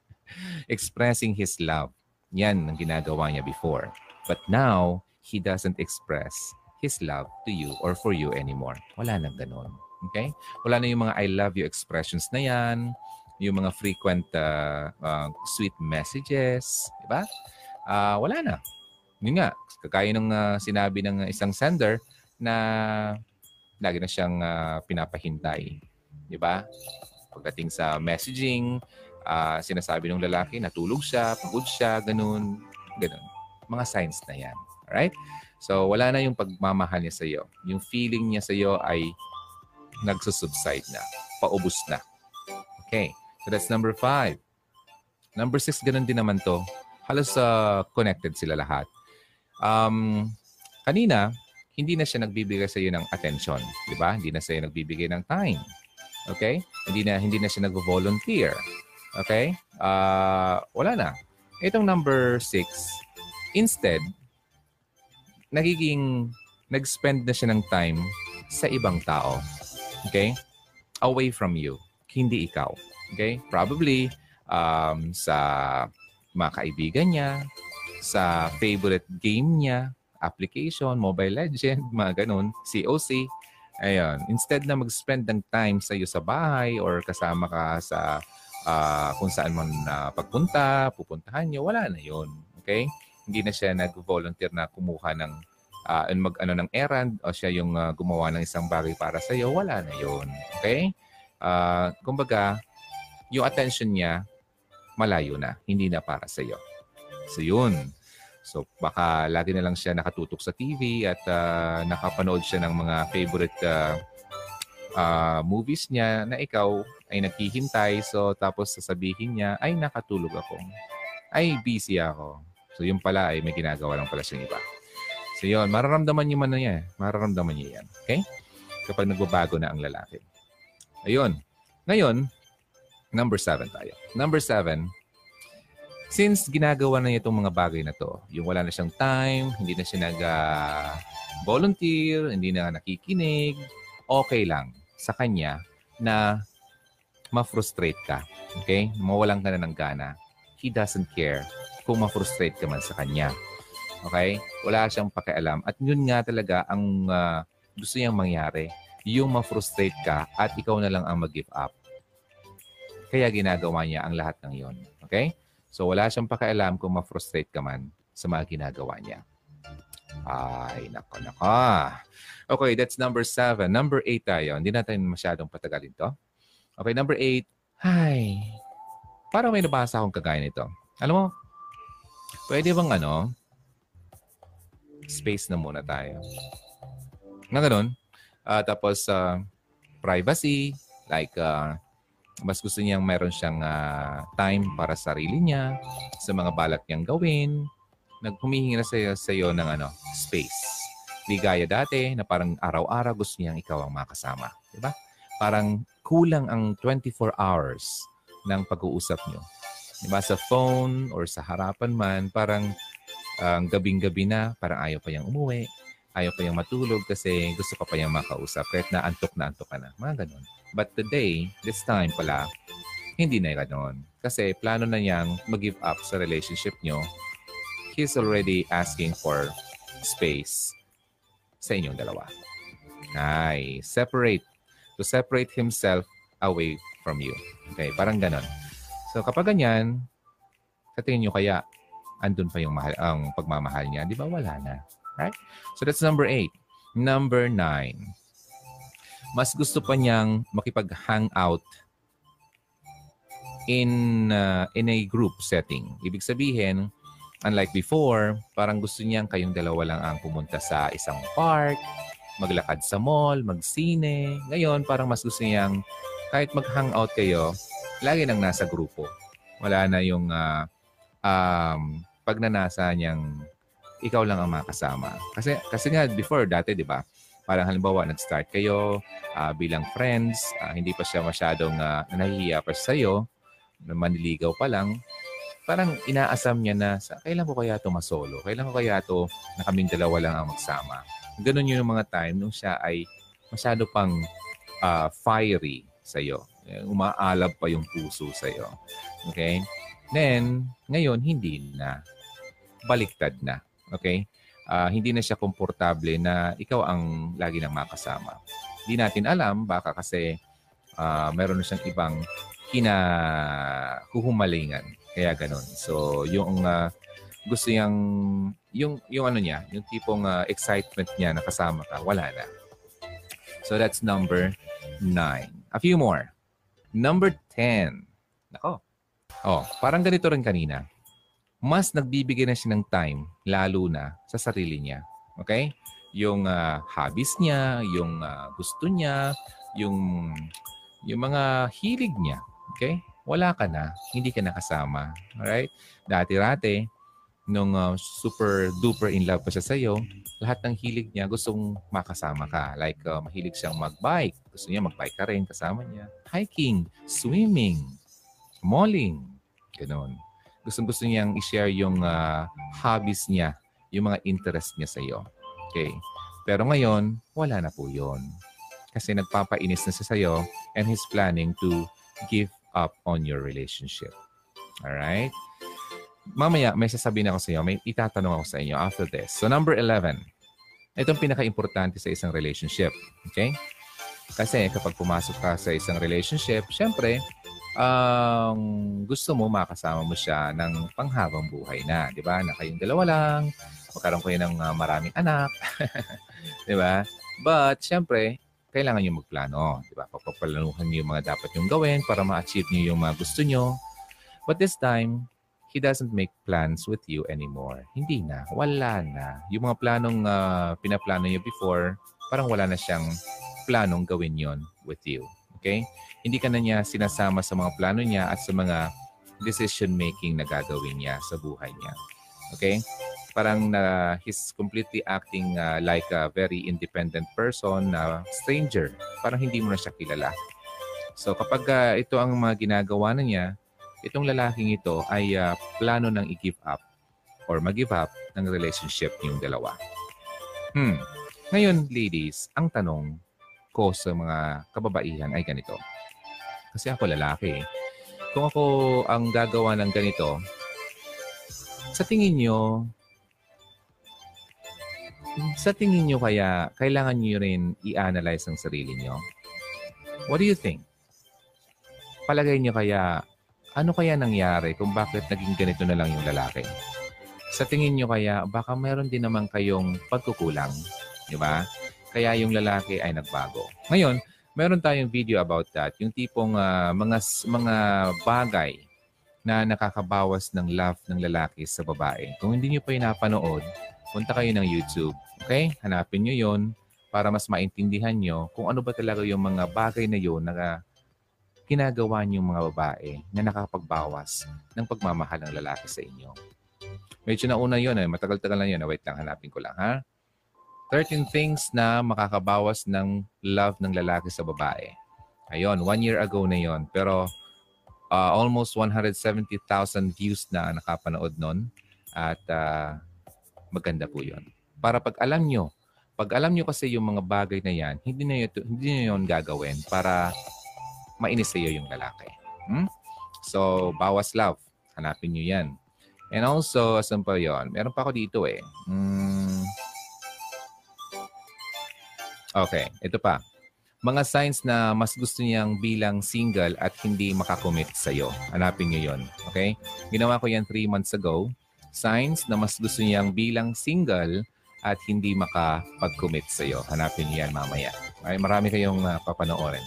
Expressing his love. Yan ang ginagawa niya before. But now, he doesn't express His love to you or for you anymore. Wala nang ganun. Okay? Wala na yung mga I love you expressions na yan, yung mga frequent uh, uh, sweet messages, di ba? Uh, wala na. Yun nga, kagaya nung uh, sinabi ng isang sender na lagi na siyang uh, pinapahintay. Di ba? Pagdating sa messaging, uh, sinasabi ng lalaki, natulog siya, pagod siya, ganun, ganun. Mga signs na yan. Alright? So, wala na yung pagmamahal niya sa iyo. Yung feeling niya sa iyo ay nagsusubside na. Paubos na. Okay. So, that's number five. Number six, ganun din naman to. Halos uh, connected sila lahat. Um, kanina, hindi na siya nagbibigay sa iyo ng attention. Di ba? Hindi na siya nagbibigay ng time. Okay? Hindi na, hindi na siya nag-volunteer. Okay? Uh, wala na. Itong number six, instead, nagiging nag-spend na siya ng time sa ibang tao. Okay? Away from you. hindi ikaw. Okay? Probably um, sa mga kaibigan niya, sa favorite game niya, application, Mobile Legend, mga ganun, COC. Ayun. Instead na mag-spend ng time sa iyo sa bahay or kasama ka sa uh, kung saan man uh, pagpunta, pupuntahan niyo, wala na yon Okay? Hindi na siya nag-volunteer na kumuha ng uh, mag ano ng errand o siya yung uh, gumawa ng isang bagay para sa iyo, wala na yon Okay? Uh, kumbaga, yung attention niya malayo na, hindi na para sa iyo. So yun. So baka lagi na lang siya nakatutok sa TV at uh, nakapanood siya ng mga favorite uh, uh, movies niya na ikaw ay naghihintay. So tapos sasabihin niya, ay nakatulog ako. Ay busy ako. So yun pala ay may ginagawa lang pala siyang iba. So yun, mararamdaman niyo man na yan. Mararamdaman niyo yan. Okay? Kapag nagbabago na ang lalaki. Ayun. Ngayon, number seven tayo. Number seven, since ginagawa na niya itong mga bagay na to, yung wala na siyang time, hindi na siya nag-volunteer, hindi na nakikinig, okay lang sa kanya na ma-frustrate ka. Okay? Mawalan ka na ng gana. He doesn't care kung ma-frustrate ka man sa kanya. Okay? Wala siyang pakialam. At yun nga talaga ang uh, gusto niyang mangyari. Yung ma-frustrate ka at ikaw na lang ang mag-give up. Kaya ginagawa niya ang lahat ng yon. Okay? So wala siyang pakialam kung ma-frustrate ka man sa mga ginagawa niya. Ay, nako, nako. Okay, that's number seven. Number eight tayo. Hindi natin masyadong patagalin to. Okay, number eight. Hi. Parang may nabasa akong kagaya nito. Alam mo, pwede bang ano, space na muna tayo. Na ganun. Uh, tapos, uh, privacy, like, uh, mas gusto niyang meron siyang uh, time para sa sarili niya, sa mga balak niyang gawin. Naghumihingi na sa sa iyo ng ano, space. Di gaya dati na parang araw-araw gusto niyang ikaw ang makasama. Di ba? Parang kulang ang 24 hours ng pag-uusap niyo. Di ba? Sa phone or sa harapan man, parang ang uh, gabing-gabi na, parang ayaw pa niyang umuwi. Ayaw pa niyang matulog kasi gusto ka pa niyang makausap kahit na antok na antok ka na. Mga ganun. But today, this time pala, hindi na ganoon. Kasi plano na niyang mag-give up sa relationship niyo. He's already asking for space sa inyong dalawa. Ay, separate. To separate himself away from you. Okay, parang ganon. So kapag ganyan, sa tingin nyo kaya, andun pa yung mahal, ang pagmamahal niya. Di ba? Wala na. Right? So that's number eight. Number nine mas gusto pa niyang makipag-hangout in uh, in a group setting. Ibig sabihin, unlike before, parang gusto niyang kayong dalawa lang ang pumunta sa isang park, maglakad sa mall, magsine. Ngayon, parang mas gusto niyang kahit mag-hangout kayo, lagi nang nasa grupo. Wala na yung uh, um, pagnanasa niyang ikaw lang ang makasama. Kasi kasi nga before dati, 'di ba? Parang halimbawa, nag-start kayo uh, bilang friends, uh, hindi pa siya masyadong uh, nahihiya pa sa iyo, maniligaw pa lang, parang inaasam niya na, sa, kailan ko kaya ito masolo? Kailan ko kaya ito na kaming dalawa lang ang magsama? Ganun yun yung mga time nung siya ay masyado pang uh, fiery sa iyo. Umaalab pa yung puso sa iyo. Okay? Then, ngayon, hindi na. Baliktad na. Okay? uh, hindi na siya komportable na ikaw ang lagi nang makasama. Hindi natin alam, baka kasi uh, meron na siyang ibang kinahuhumalingan. Kaya ganun. So, yung uh, gusto niyang, yung, yung ano niya, yung tipong uh, excitement niya na kasama ka, wala na. So, that's number nine. A few more. Number 10. Nako. Oh, parang ganito rin kanina mas nagbibigay na siya ng time, lalo na sa sarili niya. Okay? Yung uh, hobbies niya, yung uh, gusto niya, yung, yung mga hilig niya. Okay? Wala ka na. Hindi ka nakasama. Alright? Dati-rati, nung uh, super duper in love pa siya sa'yo, lahat ng hilig niya gustong makasama ka. Like, uh, mahilig siyang magbike. Gusto niya magbike ka rin kasama niya. Hiking, swimming, malling. Ganon gustong gusto niyang i-share yung uh, hobbies niya, yung mga interest niya sa iyo. Okay. Pero ngayon, wala na po yon. Kasi nagpapainis na siya sa iyo and he's planning to give up on your relationship. Alright? Mamaya, may sasabihin ako sa iyo, may itatanong ako sa inyo after this. So number 11, itong pinaka-importante sa isang relationship. Okay? Kasi kapag pumasok ka sa isang relationship, syempre, ang gusto mo makasama mo siya ng panghabang buhay na, 'di ba? Na kayong dalawa lang, magkaroon kayo ng uh, maraming anak, 'di ba? But syempre, kailangan niyo magplano, 'di ba? Papaplanuhan niyo yung mga dapat yung gawin para ma-achieve niyo yung mga gusto niyo. But this time, he doesn't make plans with you anymore. Hindi na, wala na. Yung mga planong uh, pinaplano niyo before, parang wala na siyang planong gawin yon with you. Okay? Hindi ka na niya sinasama sa mga plano niya at sa mga decision-making na gagawin niya sa buhay niya. Okay? Parang na uh, he's completely acting uh, like a very independent person, na uh, stranger. Parang hindi mo na siya kilala. So kapag uh, ito ang mga ginagawa na niya, itong lalaking ito ay uh, plano ng i-give up or mag-give up ng relationship yung dalawa. Hmm. Ngayon, ladies, ang tanong, ko sa mga kababaihan ay ganito. Kasi ako lalaki. Kung ako ang gagawa ng ganito, sa tingin nyo, sa tingin nyo kaya, kailangan nyo rin i-analyze ang sarili nyo? What do you think? Palagay nyo kaya, ano kaya nangyari kung bakit naging ganito na lang yung lalaki? Sa tingin nyo kaya, baka meron din naman kayong pagkukulang. Di ba? kaya yung lalaki ay nagbago. Ngayon, meron tayong video about that. Yung tipong uh, mga, mga bagay na nakakabawas ng love ng lalaki sa babae. Kung hindi nyo pa napanood, punta kayo ng YouTube. Okay? Hanapin nyo yon para mas maintindihan nyo kung ano ba talaga yung mga bagay na yon na ginagawa nyo mga babae na nakakapagbawas ng pagmamahal ng lalaki sa inyo. Medyo nauna yun eh. Matagal-tagal na yun. Wait lang, hanapin ko lang ha. 13 things na makakabawas ng love ng lalaki sa babae. Ayun, one year ago na yon. Pero uh, almost 170,000 views na nakapanood nun. At uh, maganda po yon. Para pag alam nyo, pag alam nyo kasi yung mga bagay na yan, hindi na yun, hindi na yun gagawin para mainis sa iyo yung lalaki. Hmm? So, bawas love. Hanapin nyo yan. And also, asan pa yun? Meron pa ako dito eh. Hmm, Okay, ito pa. Mga signs na mas gusto niyang bilang single at hindi makakommit sa'yo. Hanapin niyo yon. Okay? Ginawa ko yan three months ago. Signs na mas gusto niyang bilang single at hindi makapag-commit sa'yo. Hanapin niyo yan mamaya. Okay? Marami kayong uh, papanoorin.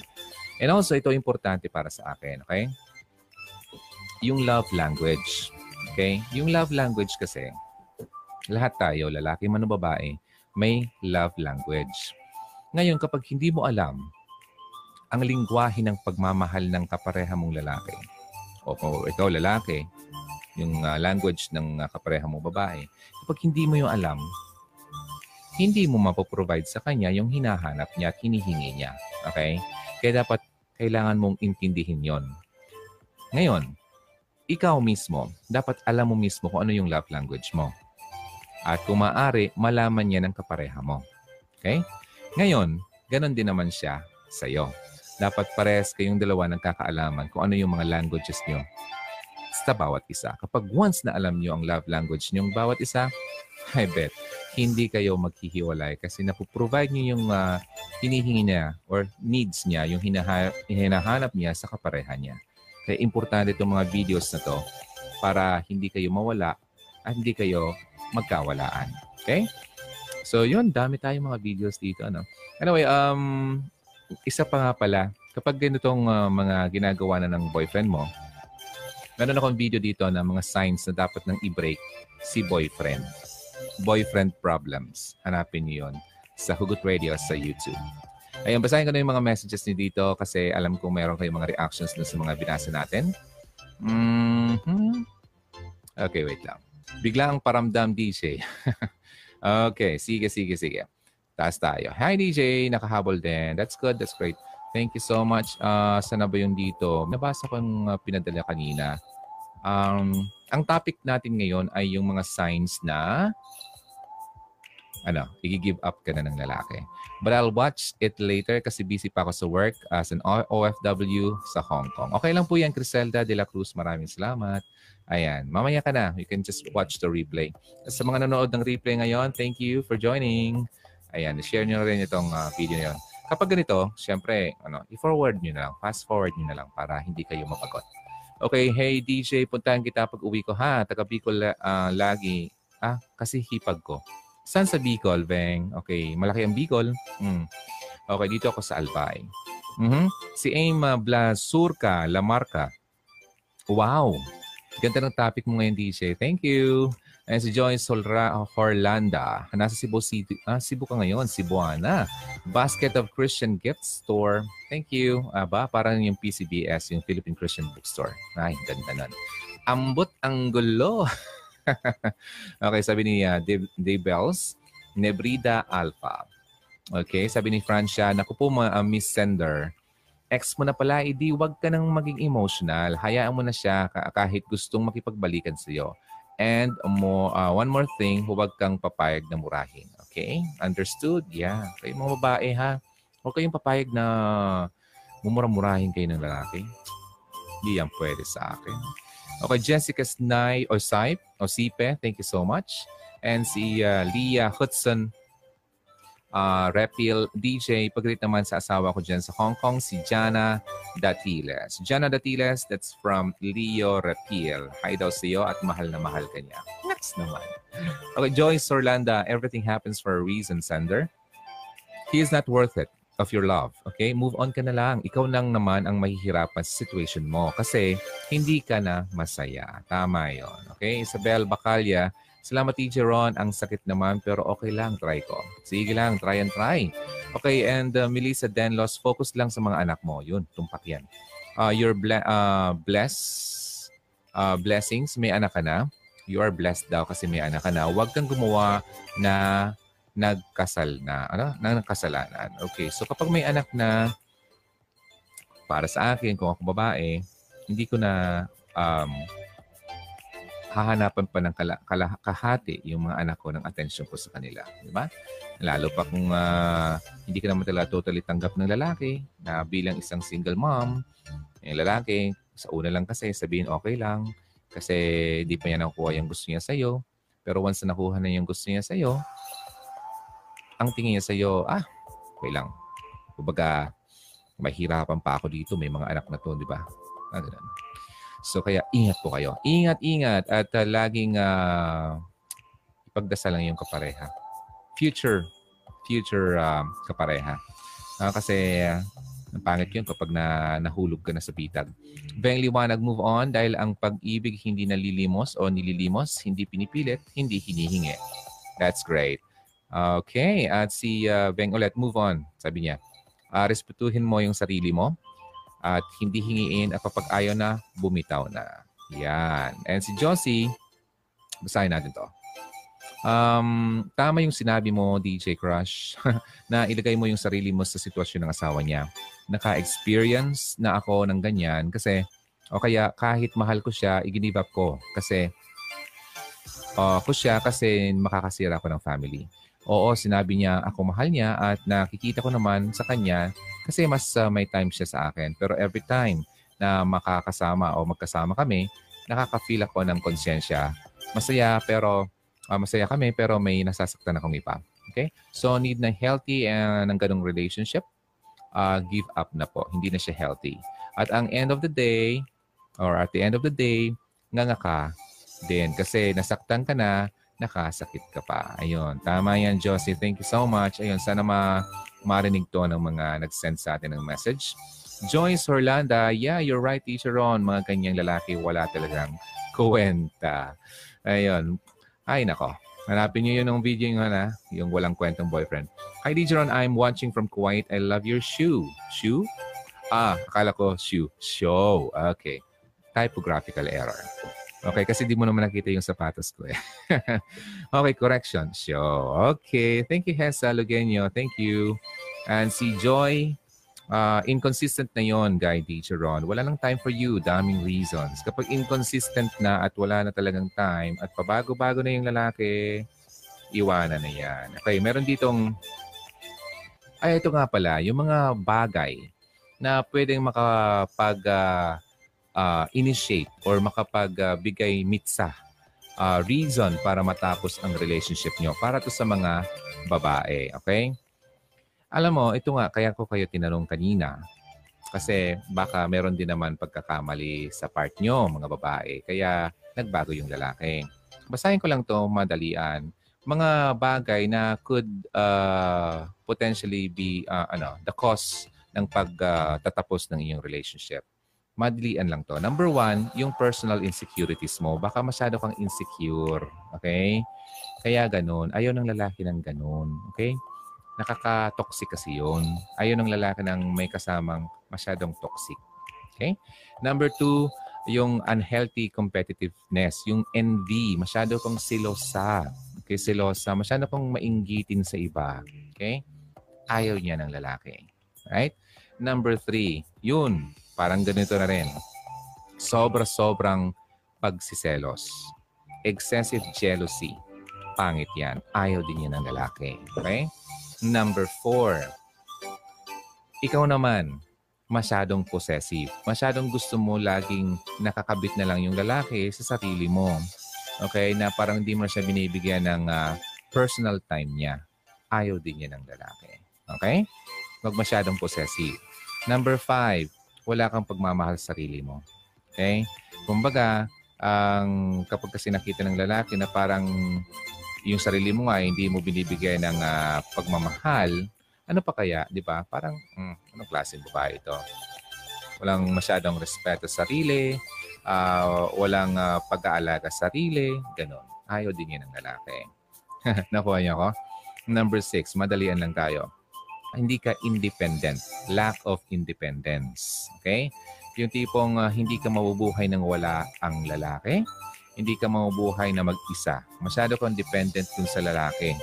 And also, ito importante para sa akin. Okay? Yung love language. Okay? Yung love language kasi, lahat tayo, lalaki man o babae, may love language. Ngayon, kapag hindi mo alam ang lingwahe ng pagmamahal ng kapareha mong lalaki, o, o ikaw lalaki, yung uh, language ng uh, kapareha mong babae, kapag hindi mo yung alam, hindi mo mapoprovide sa kanya yung hinahanap niya at hinihingi niya. Okay? Kaya dapat kailangan mong intindihin yon. Ngayon, ikaw mismo, dapat alam mo mismo kung ano yung love language mo. At kung maaari, malaman niya ng kapareha mo. Okay? Ngayon, ganon din naman siya sa iyo. Dapat pares kayong dalawa nagkakaalaman kung ano yung mga languages niyo sa bawat isa. Kapag once na alam niyo ang love language niyong bawat isa, I bet, hindi kayo maghihiwalay kasi napoprovide niyo yung uh, hinihingi niya or needs niya, yung hinaha- hinahanap niya sa kapareha niya. Kaya importante itong mga videos na to para hindi kayo mawala at hindi kayo magkawalaan. Okay? So, yun, dami tayong mga videos dito. Ano? Anyway, um, isa pa nga pala, kapag ganitong uh, mga ginagawa na ng boyfriend mo, meron akong video dito na mga signs na dapat nang i-break si boyfriend. Boyfriend problems. Hanapin niyo yon sa Hugot Radio sa YouTube. Ayun, basahin ko na yung mga messages niyo dito kasi alam kong meron kayong mga reactions na sa mga binasa natin. Mm-hmm. Okay, wait lang. Bigla ang paramdam DJ. Okay, sige, sige, sige. Taas tayo. Hi DJ, nakahabol din. That's good, that's great. Thank you so much. Uh, sana ba yung dito? Nabasa ko yung uh, pinadala kanina. Um, ang topic natin ngayon ay yung mga signs na ano, i-give up ka na ng lalaki. But I'll watch it later kasi busy pa ako sa work as an OFW sa Hong Kong. Okay lang po yan, Criselda de la Cruz. Maraming salamat. Ayan, mamaya ka na. You can just watch the replay. Sa mga nanonood ng replay ngayon, thank you for joining. Ayan, share nyo rin itong ah, video na yun. Kapag ganito, syempre, ano, i-forward nyo na lang, fast forward nyo na lang para hindi kayo mapagot. Okay, hey DJ, puntahan kita pag uwi ko ha. Taga Bicol ah, lagi. Ah, kasi hipag ko. Saan sa Bicol, Beng? Okay, malaki ang Bicol. Mm. Okay, dito ako sa Albay. Mhm. Si Aim uh, Blasurca, Lamarca. Wow. Ganda ng topic mo ngayon, DJ. Thank you. And si Joyce Solra Horlanda. Nasa Cebu City. Ah, Cebu ka ngayon. Cebuana. Basket of Christian Gift Store. Thank you. Aba, parang yung PCBS, yung Philippine Christian Bookstore. Ay, ganda nun. Ambot ang gulo. okay, sabi ni uh, Dave, Dave Bells, Nebrida Alpha. Okay, sabi ni Francia, naku po mga uh, Miss Sender, ex mo na pala, edi wag ka nang maging emotional. Hayaan mo na siya ka- kahit gustong makipagbalikan sa iyo. And mo, uh, one more thing, huwag kang papayag na murahin. Okay? Understood? Yeah. Kayo mga babae ha, huwag kayong papayag na mumura-murahin kayo ng lalaki. Hindi yan pwede sa akin. Okay, Jessica Snai o Sipe, o Sipe, thank you so much. And si uh, Leah Hudson uh, Repil DJ, pagrit naman sa asawa ko dyan sa Hong Kong, si Jana Datiles. Jana Datiles, that's from Leo Repil. Hi daw sa iyo at mahal na mahal ka niya. Next naman. Okay, Joyce Orlanda, everything happens for a reason, sender. He is not worth it of your love. Okay? Move on ka na lang. Ikaw lang naman ang mahihirapan sa situation mo kasi hindi ka na masaya. Tama yon. Okay? Isabel Bacalya, Salamat Teacher Ron. Ang sakit naman pero okay lang. Try ko. Sige lang. Try and try. Okay. And uh, Melissa Denlos, focus lang sa mga anak mo. Yun. Tumpak yan. Uh, your ble- uh, bless, uh, blessings. May anak ka na. You are blessed daw kasi may anak ka na. Huwag kang gumawa na nagkasal na. Ano? Na nagkasalanan. Okay. So kapag may anak na para sa akin, kung ako babae, hindi ko na um, hahanapan pa ng kala, kala, kahati yung mga anak ko ng attention ko sa kanila. Di ba? Lalo pa kung ah, hindi ka naman talaga totally tanggap ng lalaki na bilang isang single mom, yung lalaki, sa una lang kasi sabihin okay lang kasi di pa niya nakukuha yung gusto niya sa'yo. Pero once na nakuha na yung gusto niya sa'yo, ang tingin niya sa'yo, ah, okay lang. Kumbaga, mahirapan pa ako dito. May mga anak na to, di ba? Ah, ganun. So kaya ingat po kayo. Ingat, ingat. At uh, laging uh, ipagdasal lang yung kapareha. Future, future um, kapareha. Ah, kasi uh, ang pangit yun kapag na, nahulog ka na sa bitag. Beng liwanag, move on dahil ang pag-ibig hindi nalilimos o nililimos, hindi pinipilit, hindi hinihingi. That's great. Okay, at si uh, Beng ulit, move on, sabi niya. Ah, respetuhin mo yung sarili mo at hindi hingiin at kapag ayaw na, bumitaw na. Yan. And si Josie, basahin natin to. Um, tama yung sinabi mo, DJ Crush, na ilagay mo yung sarili mo sa sitwasyon ng asawa niya. Naka-experience na ako ng ganyan kasi o kaya kahit mahal ko siya, i-give up ko kasi uh, ko siya kasi makakasira ko ng family. Oo, sinabi niya ako mahal niya at nakikita ko naman sa kanya kasi mas uh, may time siya sa akin. Pero every time na makakasama o magkasama kami, nakaka-feel ako ng konsensya. Masaya pero uh, masaya kami pero may nasasaktan akong iba. Okay? So need na healthy uh, ng ganong relationship. Uh, give up na po. Hindi na siya healthy. At ang end of the day or at the end of the day, nga nga ka din kasi nasaktan ka na, nakasakit ka pa. Ayun. Tama yan, Josie. Thank you so much. Ayun, sana ma marinig to ng mga nag-send sa atin ng message. Joyce Orlanda, yeah, you're right, Teacher Ron. Mga kanyang lalaki, wala talagang kwenta. Ayun. Ay, nako. Hanapin niyo yun ng video yung, na, yung walang kwentang boyfriend. Hi, Teacher Ron. I'm watching from Kuwait. I love your shoe. Shoe? Ah, akala ko shoe. Show. Okay. Typographical error. Okay, kasi di mo naman nakita yung sapatos ko eh. okay, correction. Show. Okay. Thank you, Hesa Lugenio. Thank you. And si Joy, uh, inconsistent na yon guy teacher Ron. Wala lang time for you. Daming reasons. Kapag inconsistent na at wala na talagang time at pabago-bago na yung lalaki, iwanan na yan. Okay, meron ditong, ay ito nga pala, yung mga bagay na pwedeng makapag uh, uh, initiate or makapagbigay uh, mitsa uh, reason para matapos ang relationship nyo para to sa mga babae. Okay? Alam mo, ito nga, kaya ko kayo tinanong kanina kasi baka meron din naman pagkakamali sa part nyo, mga babae. Kaya nagbago yung lalaki. Basahin ko lang to madalian. Mga bagay na could uh, potentially be uh, ano, the cause ng pagtatapos uh, ng iyong relationship. Madalian lang to. Number one, yung personal insecurities mo. Baka masyado kang insecure. Okay? Kaya ganun. Ayaw ng lalaki ng ganun. Okay? nakaka-toxic kasi yun. Ayaw ng lalaki ng may kasamang masyadong toxic. Okay? Number two, yung unhealthy competitiveness, yung envy, masyado kong silosa. Okay, silosa, masyado kong mainggitin sa iba. Okay? Ayaw niya ng lalaki. Right? Number three, yun, parang ganito na rin. Sobra-sobrang pagsiselos. Excessive jealousy. Pangit yan. Ayaw din yan ng lalaki. Okay? Number four, ikaw naman, masyadong possessive. Masyadong gusto mo laging nakakabit na lang yung lalaki sa sarili mo. Okay? Na parang hindi mo siya binibigyan ng uh, personal time niya. Ayaw din niya ng lalaki. Okay? Huwag masyadong possessive. Number five, wala kang pagmamahal sa sarili mo. Okay? Kumbaga, ang kapag kasi nakita ng lalaki na parang yung sarili mo nga hindi mo binibigay ng uh, pagmamahal, ano pa kaya, di ba? Parang, hmm, anong klaseng babae ito? Walang masyadong respeto sa sarili, uh, walang uh, pag-aalaga sa sarili, ganun. Ayaw din yan ng lalaki. Nakuha niya ko? Number six, madalian lang tayo. Hindi ka independent. Lack of independence. Okay? Yung tipong uh, hindi ka mabubuhay nang wala ang lalaki hindi ka mabubuhay na mag-isa. Masyado kang dependent dun sa lalaki.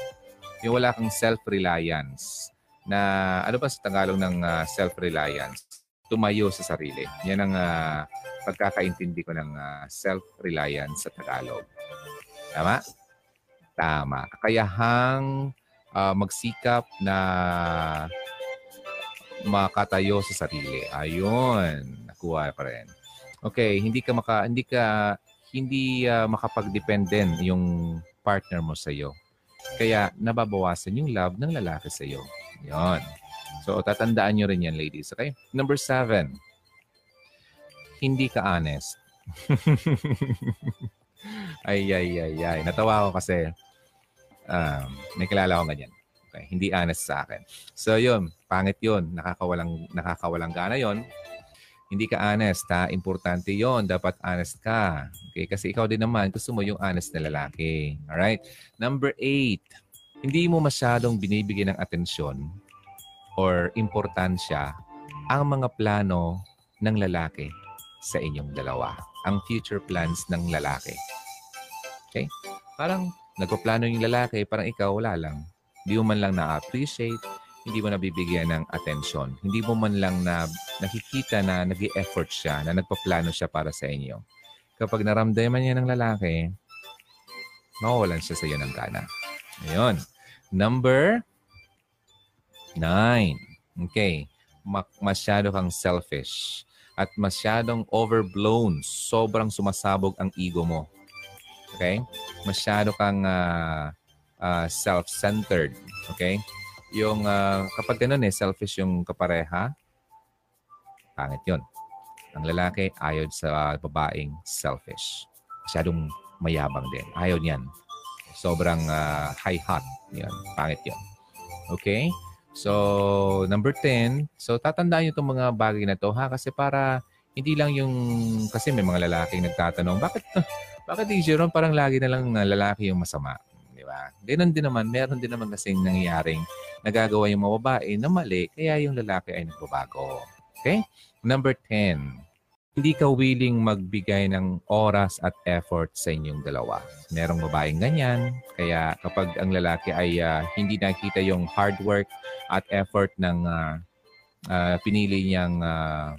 Yung wala kang self-reliance. Na ano ba sa Tagalog ng uh, self-reliance? Tumayo sa sarili. Yan ang uh, pagkakaintindi ko ng uh, self-reliance sa Tagalog. Tama? Tama. Kayahang uh, magsikap na makatayo sa sarili. Ayun, nakuha pa rin. Okay, hindi ka maka hindi ka hindi uh, makapag-dependen yung partner mo sa iyo. Kaya nababawasan yung love ng lalaki sa iyo. Yon. So tatandaan nyo rin yan, ladies. Okay? Number seven. Hindi ka honest. ay, ay, ay, ay. Natawa ako kasi um, may kilala ko ganyan. Okay? Hindi honest sa akin. So yun, pangit yun. Nakakawalang, nakakawalang gana yon hindi ka honest, ha? Importante yon Dapat honest ka. Okay? Kasi ikaw din naman, gusto mo yung honest na lalaki. Alright? Number eight, hindi mo masyadong binibigyan ng atensyon or importansya ang mga plano ng lalaki sa inyong dalawa. Ang future plans ng lalaki. Okay? Parang nagpaplano yung lalaki, parang ikaw wala lang. Hindi mo man lang na-appreciate, hindi mo nabibigyan ng attention. Hindi mo man lang na nakikita na nag effort siya, na nagpaplano siya para sa inyo. Kapag naramdaman niya ng lalaki, mawawalan siya sa iyo ng gana. Ayun. Number nine. Okay. Masyado kang selfish at masyadong overblown. Sobrang sumasabog ang ego mo. Okay? Masyado kang uh, uh, self-centered. Okay? yung uh, kapag ganun eh, selfish yung kapareha, pangit yun. Ang lalaki, ayaw sa babaeng selfish. Masyadong mayabang din. Ayaw niyan. Sobrang uh, high hot. Yan. Pangit yun. Okay? So, number 10. So, tatandaan nyo itong mga bagay na to ha? Kasi para hindi lang yung... Kasi may mga lalaking nagtatanong, bakit, bakit di Jerome parang lagi na lang lalaki yung masama? ba? Ganun din naman, meron din naman kasing nangyayaring nagagawa yung mga babae na mali, kaya yung lalaki ay nagbabago. Okay? Number 10, hindi ka willing magbigay ng oras at effort sa inyong dalawa. Merong babaeng ganyan, kaya kapag ang lalaki ay uh, hindi nakita yung hard work at effort ng uh, uh, pinili niyang uh,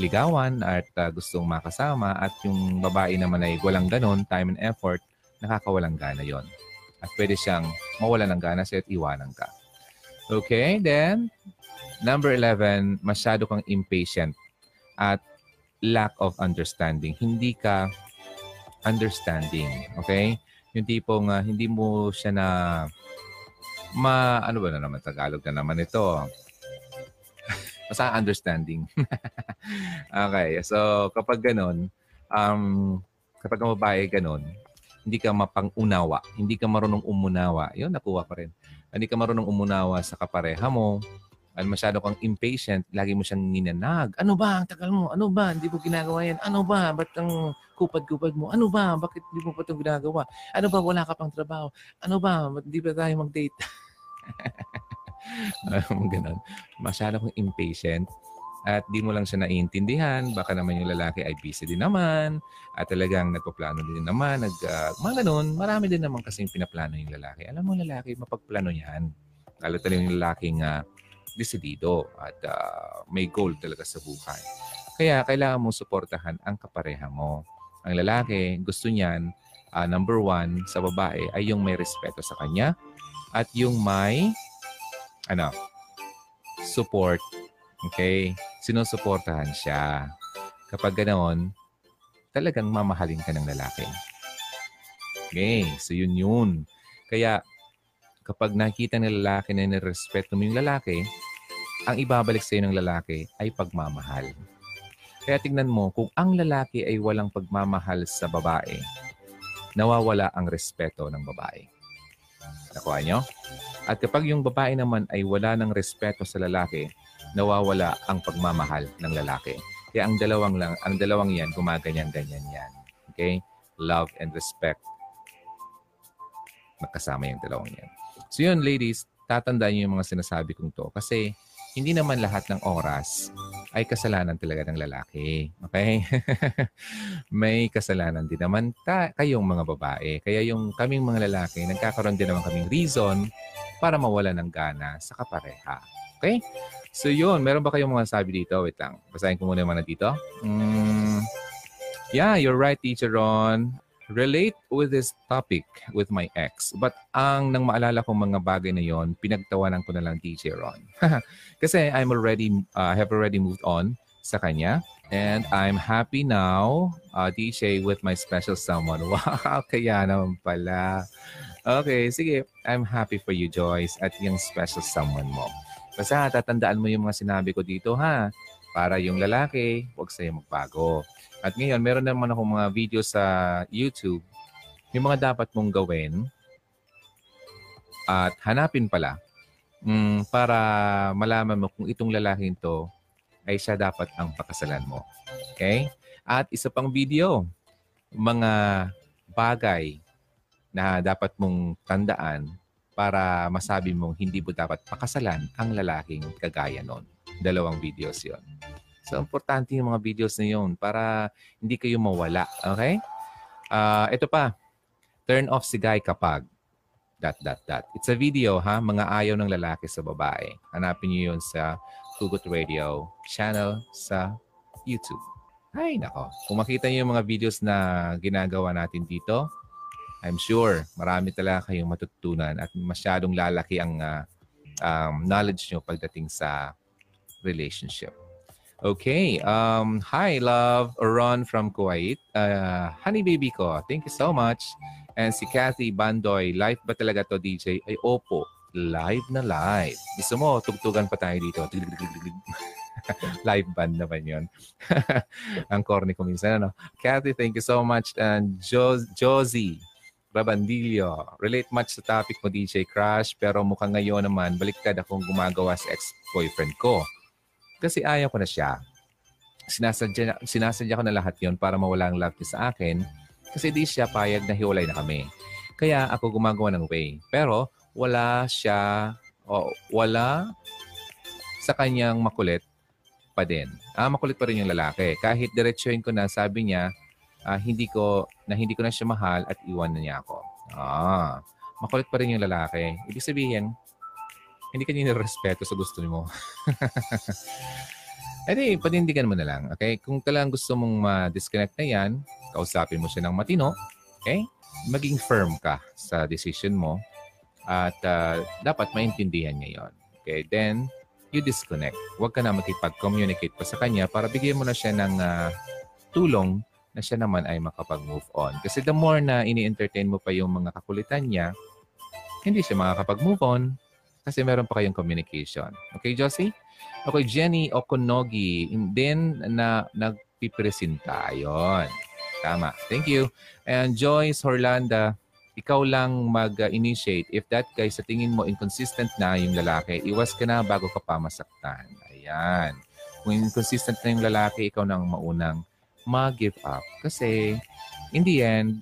ligawan at uh, gustong makasama at yung babae naman ay walang ganon, time and effort, nakakawalang gana yon at pwede siyang mawala ng gana sa'yo at iwanan ka. Okay, then number 11, masyado kang impatient at lack of understanding. Hindi ka understanding. Okay? Yung tipong uh, hindi mo siya na ma ano ba na naman Tagalog na naman ito. Basta understanding. okay. So kapag ganun, um, kapag ang babae ganun, hindi ka mapang-unawa, hindi ka marunong umunawa. Yun, nakuha ko rin. Hindi ka marunong umunawa sa kapareha mo, at masyado kang impatient, lagi mo siyang ninanag. Ano ba? Ang tagal mo. Ano ba? Hindi mo ginagawa yan. Ano ba? Ba't ang kupad-kupad mo? Ano ba? Bakit hindi mo pa ito ginagawa? Ano ba? Wala ka pang trabaho. Ano ba? Ba't ba tayo mag-date? Ganun. Masyado kang impatient at di mo lang siya naiintindihan. Baka naman yung lalaki ay busy din naman at talagang nagpaplano din naman. Nag, uh, mga ganun, marami din naman kasing pinaplano yung lalaki. Alam mo, lalaki, mapagplano yan. Lalo talaga yung lalaking uh, desidido at uh, may goal talaga sa buhay. Kaya kailangan mong suportahan ang kapareha mo. Ang lalaki, gusto niyan, uh, number one, sa babae ay yung may respeto sa kanya at yung may ano, support. Okay? Sinusuportahan siya. Kapag ganoon, talagang mamahalin ka ng lalaki. Okay, so yun yun. Kaya kapag nakita ng lalaki na nirespeto mo yung lalaki, ang ibabalik sa iyo ng lalaki ay pagmamahal. Kaya tingnan mo, kung ang lalaki ay walang pagmamahal sa babae, nawawala ang respeto ng babae. Nakuha nyo? At kapag yung babae naman ay wala ng respeto sa lalaki, nawawala ang pagmamahal ng lalaki. Kaya ang dalawang lang, ang dalawang yan, gumaganyan-ganyan yan. Okay? Love and respect. Magkasama yung dalawang yan. So yun, ladies, tatandaan niyo yung mga sinasabi kong to. Kasi hindi naman lahat ng oras ay kasalanan talaga ng lalaki. Okay? May kasalanan din naman ta- kayong mga babae. Kaya yung kaming mga lalaki, nagkakaroon din naman kaming reason para mawala ng gana sa kapareha. Okay? So yun, meron ba kayong mga sabi dito? Wait lang. Basahin ko muna yung mga dito. Mm, yeah, you're right, Teacher Ron relate with this topic with my ex. But ang nang maalala kong mga bagay na yon, pinagtawanan ko na lang DJ Ron. Kasi I'm already, uh, have already moved on sa kanya. And I'm happy now, uh, DJ, with my special someone. Wow, kaya naman pala. Okay, sige. I'm happy for you, Joyce, at yung special someone mo. Basta tatandaan mo yung mga sinabi ko dito, ha? Para yung lalaki, huwag sa'yo magbago. At ngayon, meron naman akong mga video sa YouTube. Yung mga dapat mong gawin at hanapin pala mm, para malaman mo kung itong lalaking to ay siya dapat ang pakasalan mo. Okay? At isa pang video, mga bagay na dapat mong tandaan para masabi mong hindi mo dapat pakasalan ang lalaking kagaya nun. Dalawang videos yon. So, importante yung mga videos na yun para hindi kayo mawala. Okay? Uh, ito pa. Turn off si guy kapag dot, dot, dot. It's a video, ha? Mga ayaw ng lalaki sa babae. Hanapin niyo yun sa Hugot Radio channel sa YouTube. Ay, nako. Kung makita niyo yung mga videos na ginagawa natin dito, I'm sure marami talaga kayong matutunan at masyadong lalaki ang uh, um, knowledge nyo pagdating sa relationship. Okay. Um, hi, love. Ron from Kuwait. Uh, honey baby ko, thank you so much. And si Kathy Bandoy, live ba talaga to DJ? Ay, opo. Live na live. Gusto mo, tugtugan pa tayo dito. live band naman yun. Ang corny ko minsan. Ano? Kathy, thank you so much. And jo- Josie, Rabandillo, relate much sa topic mo DJ Crush pero mukhang ngayon naman baliktad akong gumagawa sa ex-boyfriend ko. Kasi ayaw ko na siya. Sinasadya, sinasadya ko na lahat yon para mawala ang love sa akin kasi di siya payag na hiwalay na kami. Kaya ako gumagawa ng way. Pero wala siya, o wala sa kanyang makulit pa din. Ah, makulit pa rin yung lalaki. Kahit diretsuhin ko na, sabi niya, ah, hindi ko, na hindi ko na siya mahal at iwan na niya ako. Ah, makulit pa rin yung lalaki. Ibig sabihin, hindi ka nirespeto sa gusto mo. Eh di, panindigan mo na lang. Okay? Kung talagang gusto mong ma-disconnect na yan, kausapin mo siya ng matino. Okay? maging firm ka sa decision mo at uh, dapat maintindihan niya yon. Okay, then you disconnect. Huwag ka na makipag-communicate pa sa kanya para bigyan mo na siya ng uh, tulong na siya naman ay makapag-move on. Kasi the more na ini-entertain mo pa yung mga kakulitan niya, hindi siya makakapag-move on kasi meron pa kayong communication. Okay, Josie? Okay, Jenny Okonogi. Then, na nagpipresenta. Ayun. Tama. Thank you. And Joyce Horlanda, ikaw lang mag-initiate. If that guy sa tingin mo inconsistent na yung lalaki, iwas ka na bago ka pa masaktan. Ayan. Kung inconsistent na yung lalaki, ikaw nang maunang mag-give up. Kasi, in the end,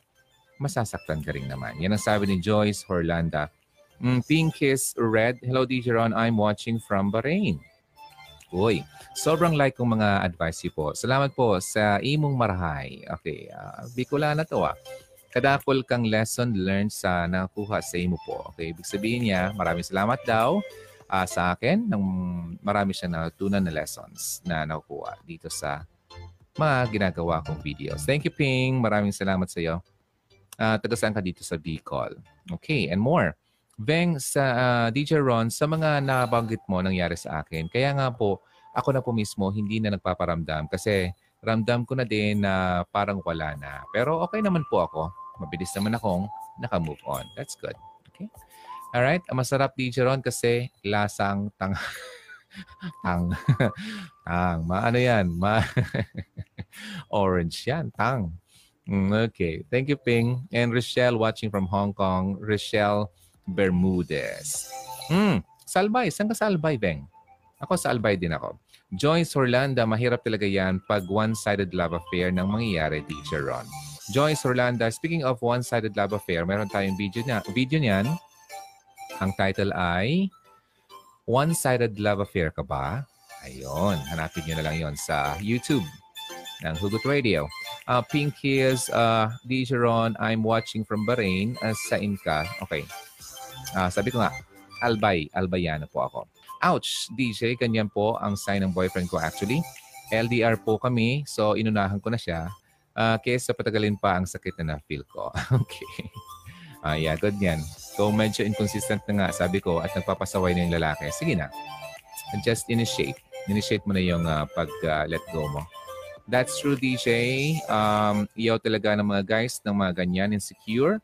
masasaktan ka rin naman. Yan ang sabi ni Joyce Horlanda. Mm, pink is red. Hello, DJ Ron. I'm watching from Bahrain. Uy, sobrang like kong mga advice po. Salamat po sa imong marahay. Okay, uh, Bicolana to ah. Kadakol kang lesson learned sa nakuha sa imo po. Okay, ibig sabihin niya, maraming salamat daw uh, sa akin ng marami siya natutunan na lessons na nakuha dito sa mga ginagawa kong videos. Thank you, Ping. Maraming salamat sa iyo. Uh, taga saan ka dito sa Bicol? Okay, and more. Beng, sa uh, ah, DJ Ron, sa mga nabanggit mo nangyari sa akin, kaya nga po, ako na po mismo hindi na nagpaparamdam kasi ramdam ko na din na parang wala na. Pero okay naman po ako. Mabilis naman akong naka-move on. That's good. Okay? Alright? Masarap DJ Ron kasi lasang tang... tang. tang. Maano yan? Ma Orange yan. Tang. Mm, okay. Thank you, Ping. And Rochelle watching from Hong Kong. Rochelle Bermudez. Hmm. Salbay. Saan ka sa Albay, Beng? Ako sa Albay din ako. Joyce Orlanda, mahirap talaga yan pag one-sided love affair nang mangyayari, Teacher Ron. Joyce Orlanda, speaking of one-sided love affair, meron tayong video, niya, video niyan. Ang title ay One-Sided Love Affair ka ba? Ayun, hanapin nyo na lang yon sa YouTube ng Hugot Radio. Uh, Pink is uh, DJ I'm watching from Bahrain. Uh, sa Inka. Okay. Uh, sabi ko nga, Albay. Albayano po ako. Ouch, DJ. Ganyan po ang sign ng boyfriend ko actually. LDR po kami. So, inunahan ko na siya. Uh, kesa patagalin pa ang sakit na na-feel ko. okay. Uh, yeah, good yan. Kung medyo inconsistent na nga, sabi ko, at nagpapasaway na yung lalaki, sige na. Just initiate. Initiate mo na yung uh, pag-let uh, go mo. That's true, DJ. Um, iyaw talaga ng mga guys ng mga ganyan, insecure,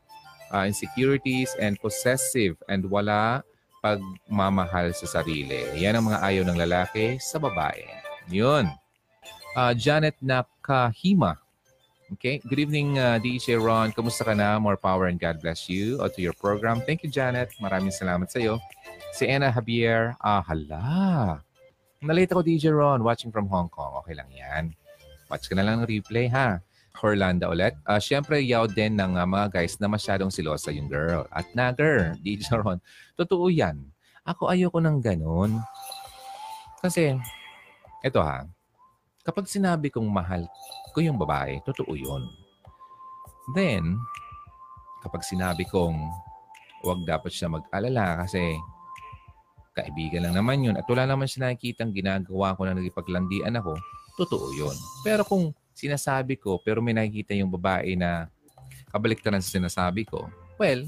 uh, insecurities, and possessive, and wala pagmamahal sa sarili. Yan ang mga ayaw ng lalaki sa babae. Yun. Uh, Janet Nakahima. Okay. Good evening, uh, DJ Ron. Kamusta ka na? More power and God bless you or to your program. Thank you, Janet. Maraming salamat sa iyo. Si Anna Javier. Ah, hala. Nalate ako, DJ Ron, watching from Hong Kong. Okay lang yan. Watch ka na lang ng replay ha. Orlando ulit. Uh, Siyempre, yaw din ng uh, mga guys na masyadong silosa yung girl. At nagger, DJ Ron. Totoo yan. Ako ayoko ng ganun. Kasi, eto ha, kapag sinabi kong mahal ko yung babae, totoo yun. Then, kapag sinabi kong huwag dapat siya mag-alala kasi kaibigan lang naman yun at wala naman siya nakikitang ginagawa ko na nagipaglandian ako, totoo yun. Pero kung sinasabi ko, pero may nakikita yung babae na kabaliktaran sa sinasabi ko, well,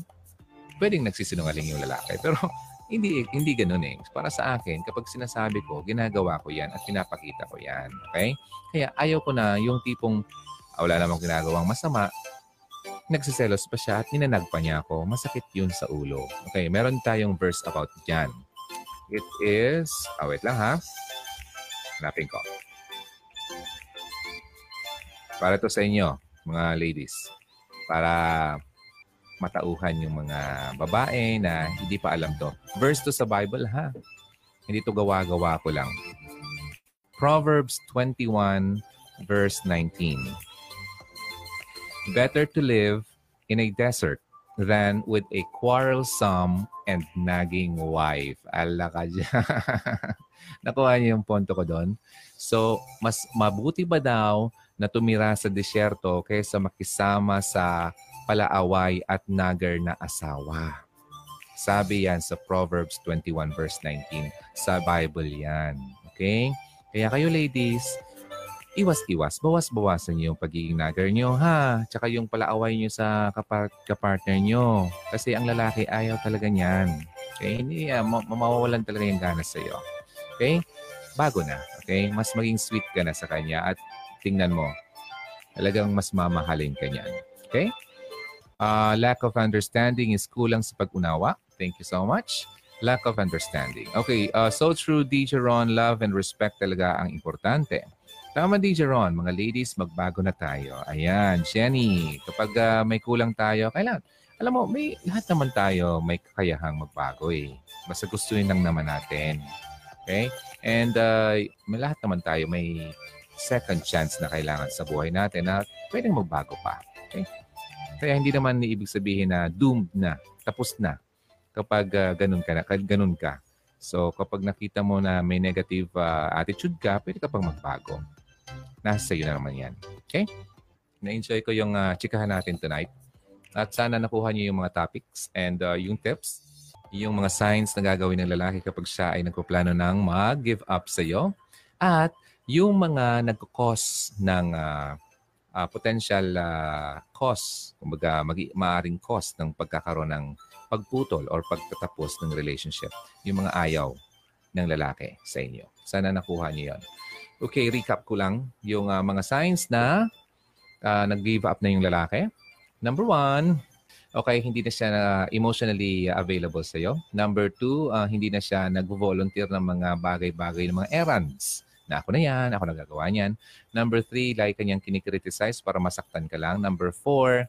pwedeng nagsisinungaling yung lalaki. Pero hindi hindi ganoon eh. Para sa akin, kapag sinasabi ko, ginagawa ko yan at pinapakita ko yan. Okay? Kaya ayaw ko na yung tipong ah, wala namang ginagawang masama, nagsiselos pa siya at ninanag pa niya ako. Masakit yun sa ulo. Okay, meron tayong verse about dyan. It is, oh wait lang ha. Hanapin ko. Para to sa inyo, mga ladies. Para matauhan yung mga babae na hindi pa alam to. Verse to sa Bible ha. Hindi to gawa-gawa ko lang. Proverbs 21 verse 19. Better to live in a desert than with a quarrelsome and nagging wife. Ala ka dyan. Nakuha niyo yung ponto ko doon. So, mas mabuti ba daw na tumira sa disyerto kaysa makisama sa palaaway at nagar na asawa. Sabi yan sa Proverbs 21 verse 19. Sa Bible yan. Okay? Kaya kayo ladies, iwas-iwas, bawas-bawasan niyo yung pagiging nagger niyo, ha? Tsaka yung palaaway niyo sa kapar- kapartner niyo. Kasi ang lalaki ayaw talaga niyan. Okay? Hindi, uh, ma- mawawalan talaga yung gana sa'yo. Okay? Bago na. Okay? Mas maging sweet ka na sa kanya at tingnan mo, talagang mas mamahalin ka niyan. Okay? Uh, lack of understanding is kulang sa pag-unawa. Thank you so much. Lack of understanding. Okay, uh, so true, DJ Ron. Love and respect talaga ang importante. Tama, DJ Ron. Mga ladies, magbago na tayo. Ayan, Jenny. Kapag uh, may kulang tayo, kailan? Alam mo, may lahat naman tayo may kakayahang magbago eh. Basta gustuin lang naman natin. Okay? And uh, may lahat naman tayo may second chance na kailangan sa buhay natin na pwedeng magbago pa. Okay? Kaya hindi naman ibig sabihin na doomed na, tapos na kapag uh, ganun ka na, ganun ka. So kapag nakita mo na may negative uh, attitude ka, pwede ka pang magbago. Nasa iyo na naman yan. Okay? Na-enjoy ko yung uh, chikahan natin tonight. At sana nakuha niyo yung mga topics and uh, yung tips, yung mga signs na gagawin ng lalaki kapag siya ay nagpaplano ng mag-give up sa iyo. At yung mga nagkakos ng uh, uh, potential uh, cause, kumbaga mag- maaring cause ng pagkakaroon ng pagputol or pagtatapos ng relationship. Yung mga ayaw ng lalaki sa inyo. Sana nakuha niyo yon. Okay, recap ko lang yung uh, mga signs na uh, nag-give up na yung lalaki. Number one, okay, hindi na siya uh, emotionally available sa iyo. Number two, uh, hindi na siya nag-volunteer ng mga bagay-bagay, ng mga errands na ako na yan, ako nagagawa niyan. Number three, like kanyang kinikriticize para masaktan ka lang. Number four,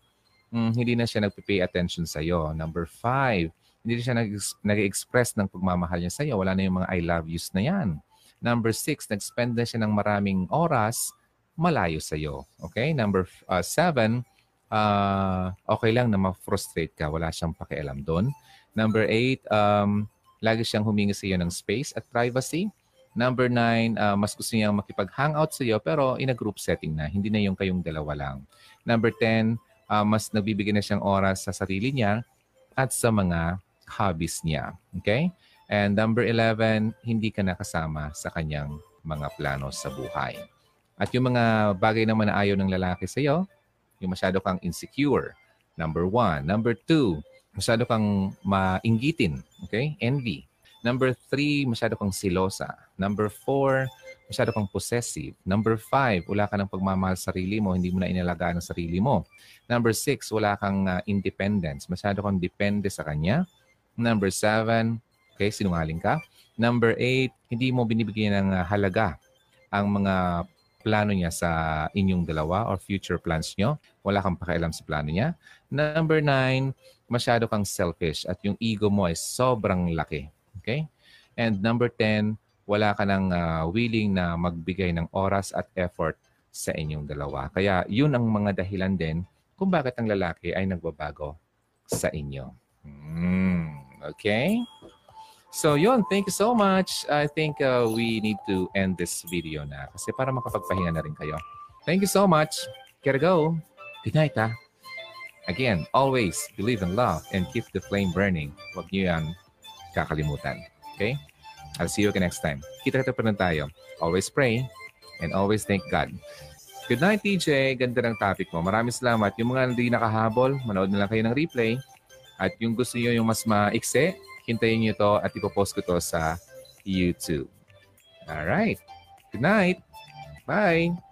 mm, hindi na siya nagpipay attention sa iyo. Number five, hindi siya nag-express ng pagmamahal niya sa iyo. Wala na yung mga I love yous na yan. Number six, nag-spend na siya ng maraming oras malayo sa iyo. Okay? Number uh, seven, uh, okay lang na ma-frustrate ka. Wala siyang pakialam doon. Number eight, um, lagi siyang humingi sa iyo ng space at privacy. Number nine, uh, mas gusto niyang makipag-hangout sa iyo pero in a group setting na. Hindi na yung kayong dalawa lang. Number ten, uh, mas nagbibigay na siyang oras sa sarili niya at sa mga hobbies niya. Okay? And number 11, hindi ka nakasama sa kanyang mga plano sa buhay. At yung mga bagay naman na ayaw ng lalaki sa iyo, yung masyado kang insecure. Number one. Number two, masyado kang mainggitin. Okay? Envy. Number three, masyado kang silosa. Number four, masyado kang possessive. Number five, wala ka ng pagmamahal sa sarili mo, hindi mo na inalagaan ang sarili mo. Number six, wala kang uh, independence. Masyado kang depende sa kanya. Number seven, okay, sinungaling ka. Number eight, hindi mo binibigyan ng uh, halaga ang mga plano niya sa inyong dalawa or future plans nyo. Wala kang pakialam sa plano niya. Number nine, masyado kang selfish at yung ego mo ay sobrang laki. Okay? And number 10, wala ka nang uh, willing na magbigay ng oras at effort sa inyong dalawa. Kaya yun ang mga dahilan din kung bakit ang lalaki ay nagbabago sa inyo. Mm, okay? So yun, thank you so much. I think uh, we need to end this video na kasi para makapagpahinga na rin kayo. Thank you so much. Gotta go. Good night, ha? Again, always believe in love and keep the flame burning. Huwag niyo yan kakalimutan. Okay? I'll see you next time. Kita-kita pa rin tayo. Always pray and always thank God. Good night, TJ. Ganda ng topic mo. Maraming salamat. Yung mga hindi nakahabol, manood na lang kayo ng replay. At yung gusto niyo yung mas maikse, hintayin niyo to at ipopost ko to sa YouTube. All right. Good night. Bye.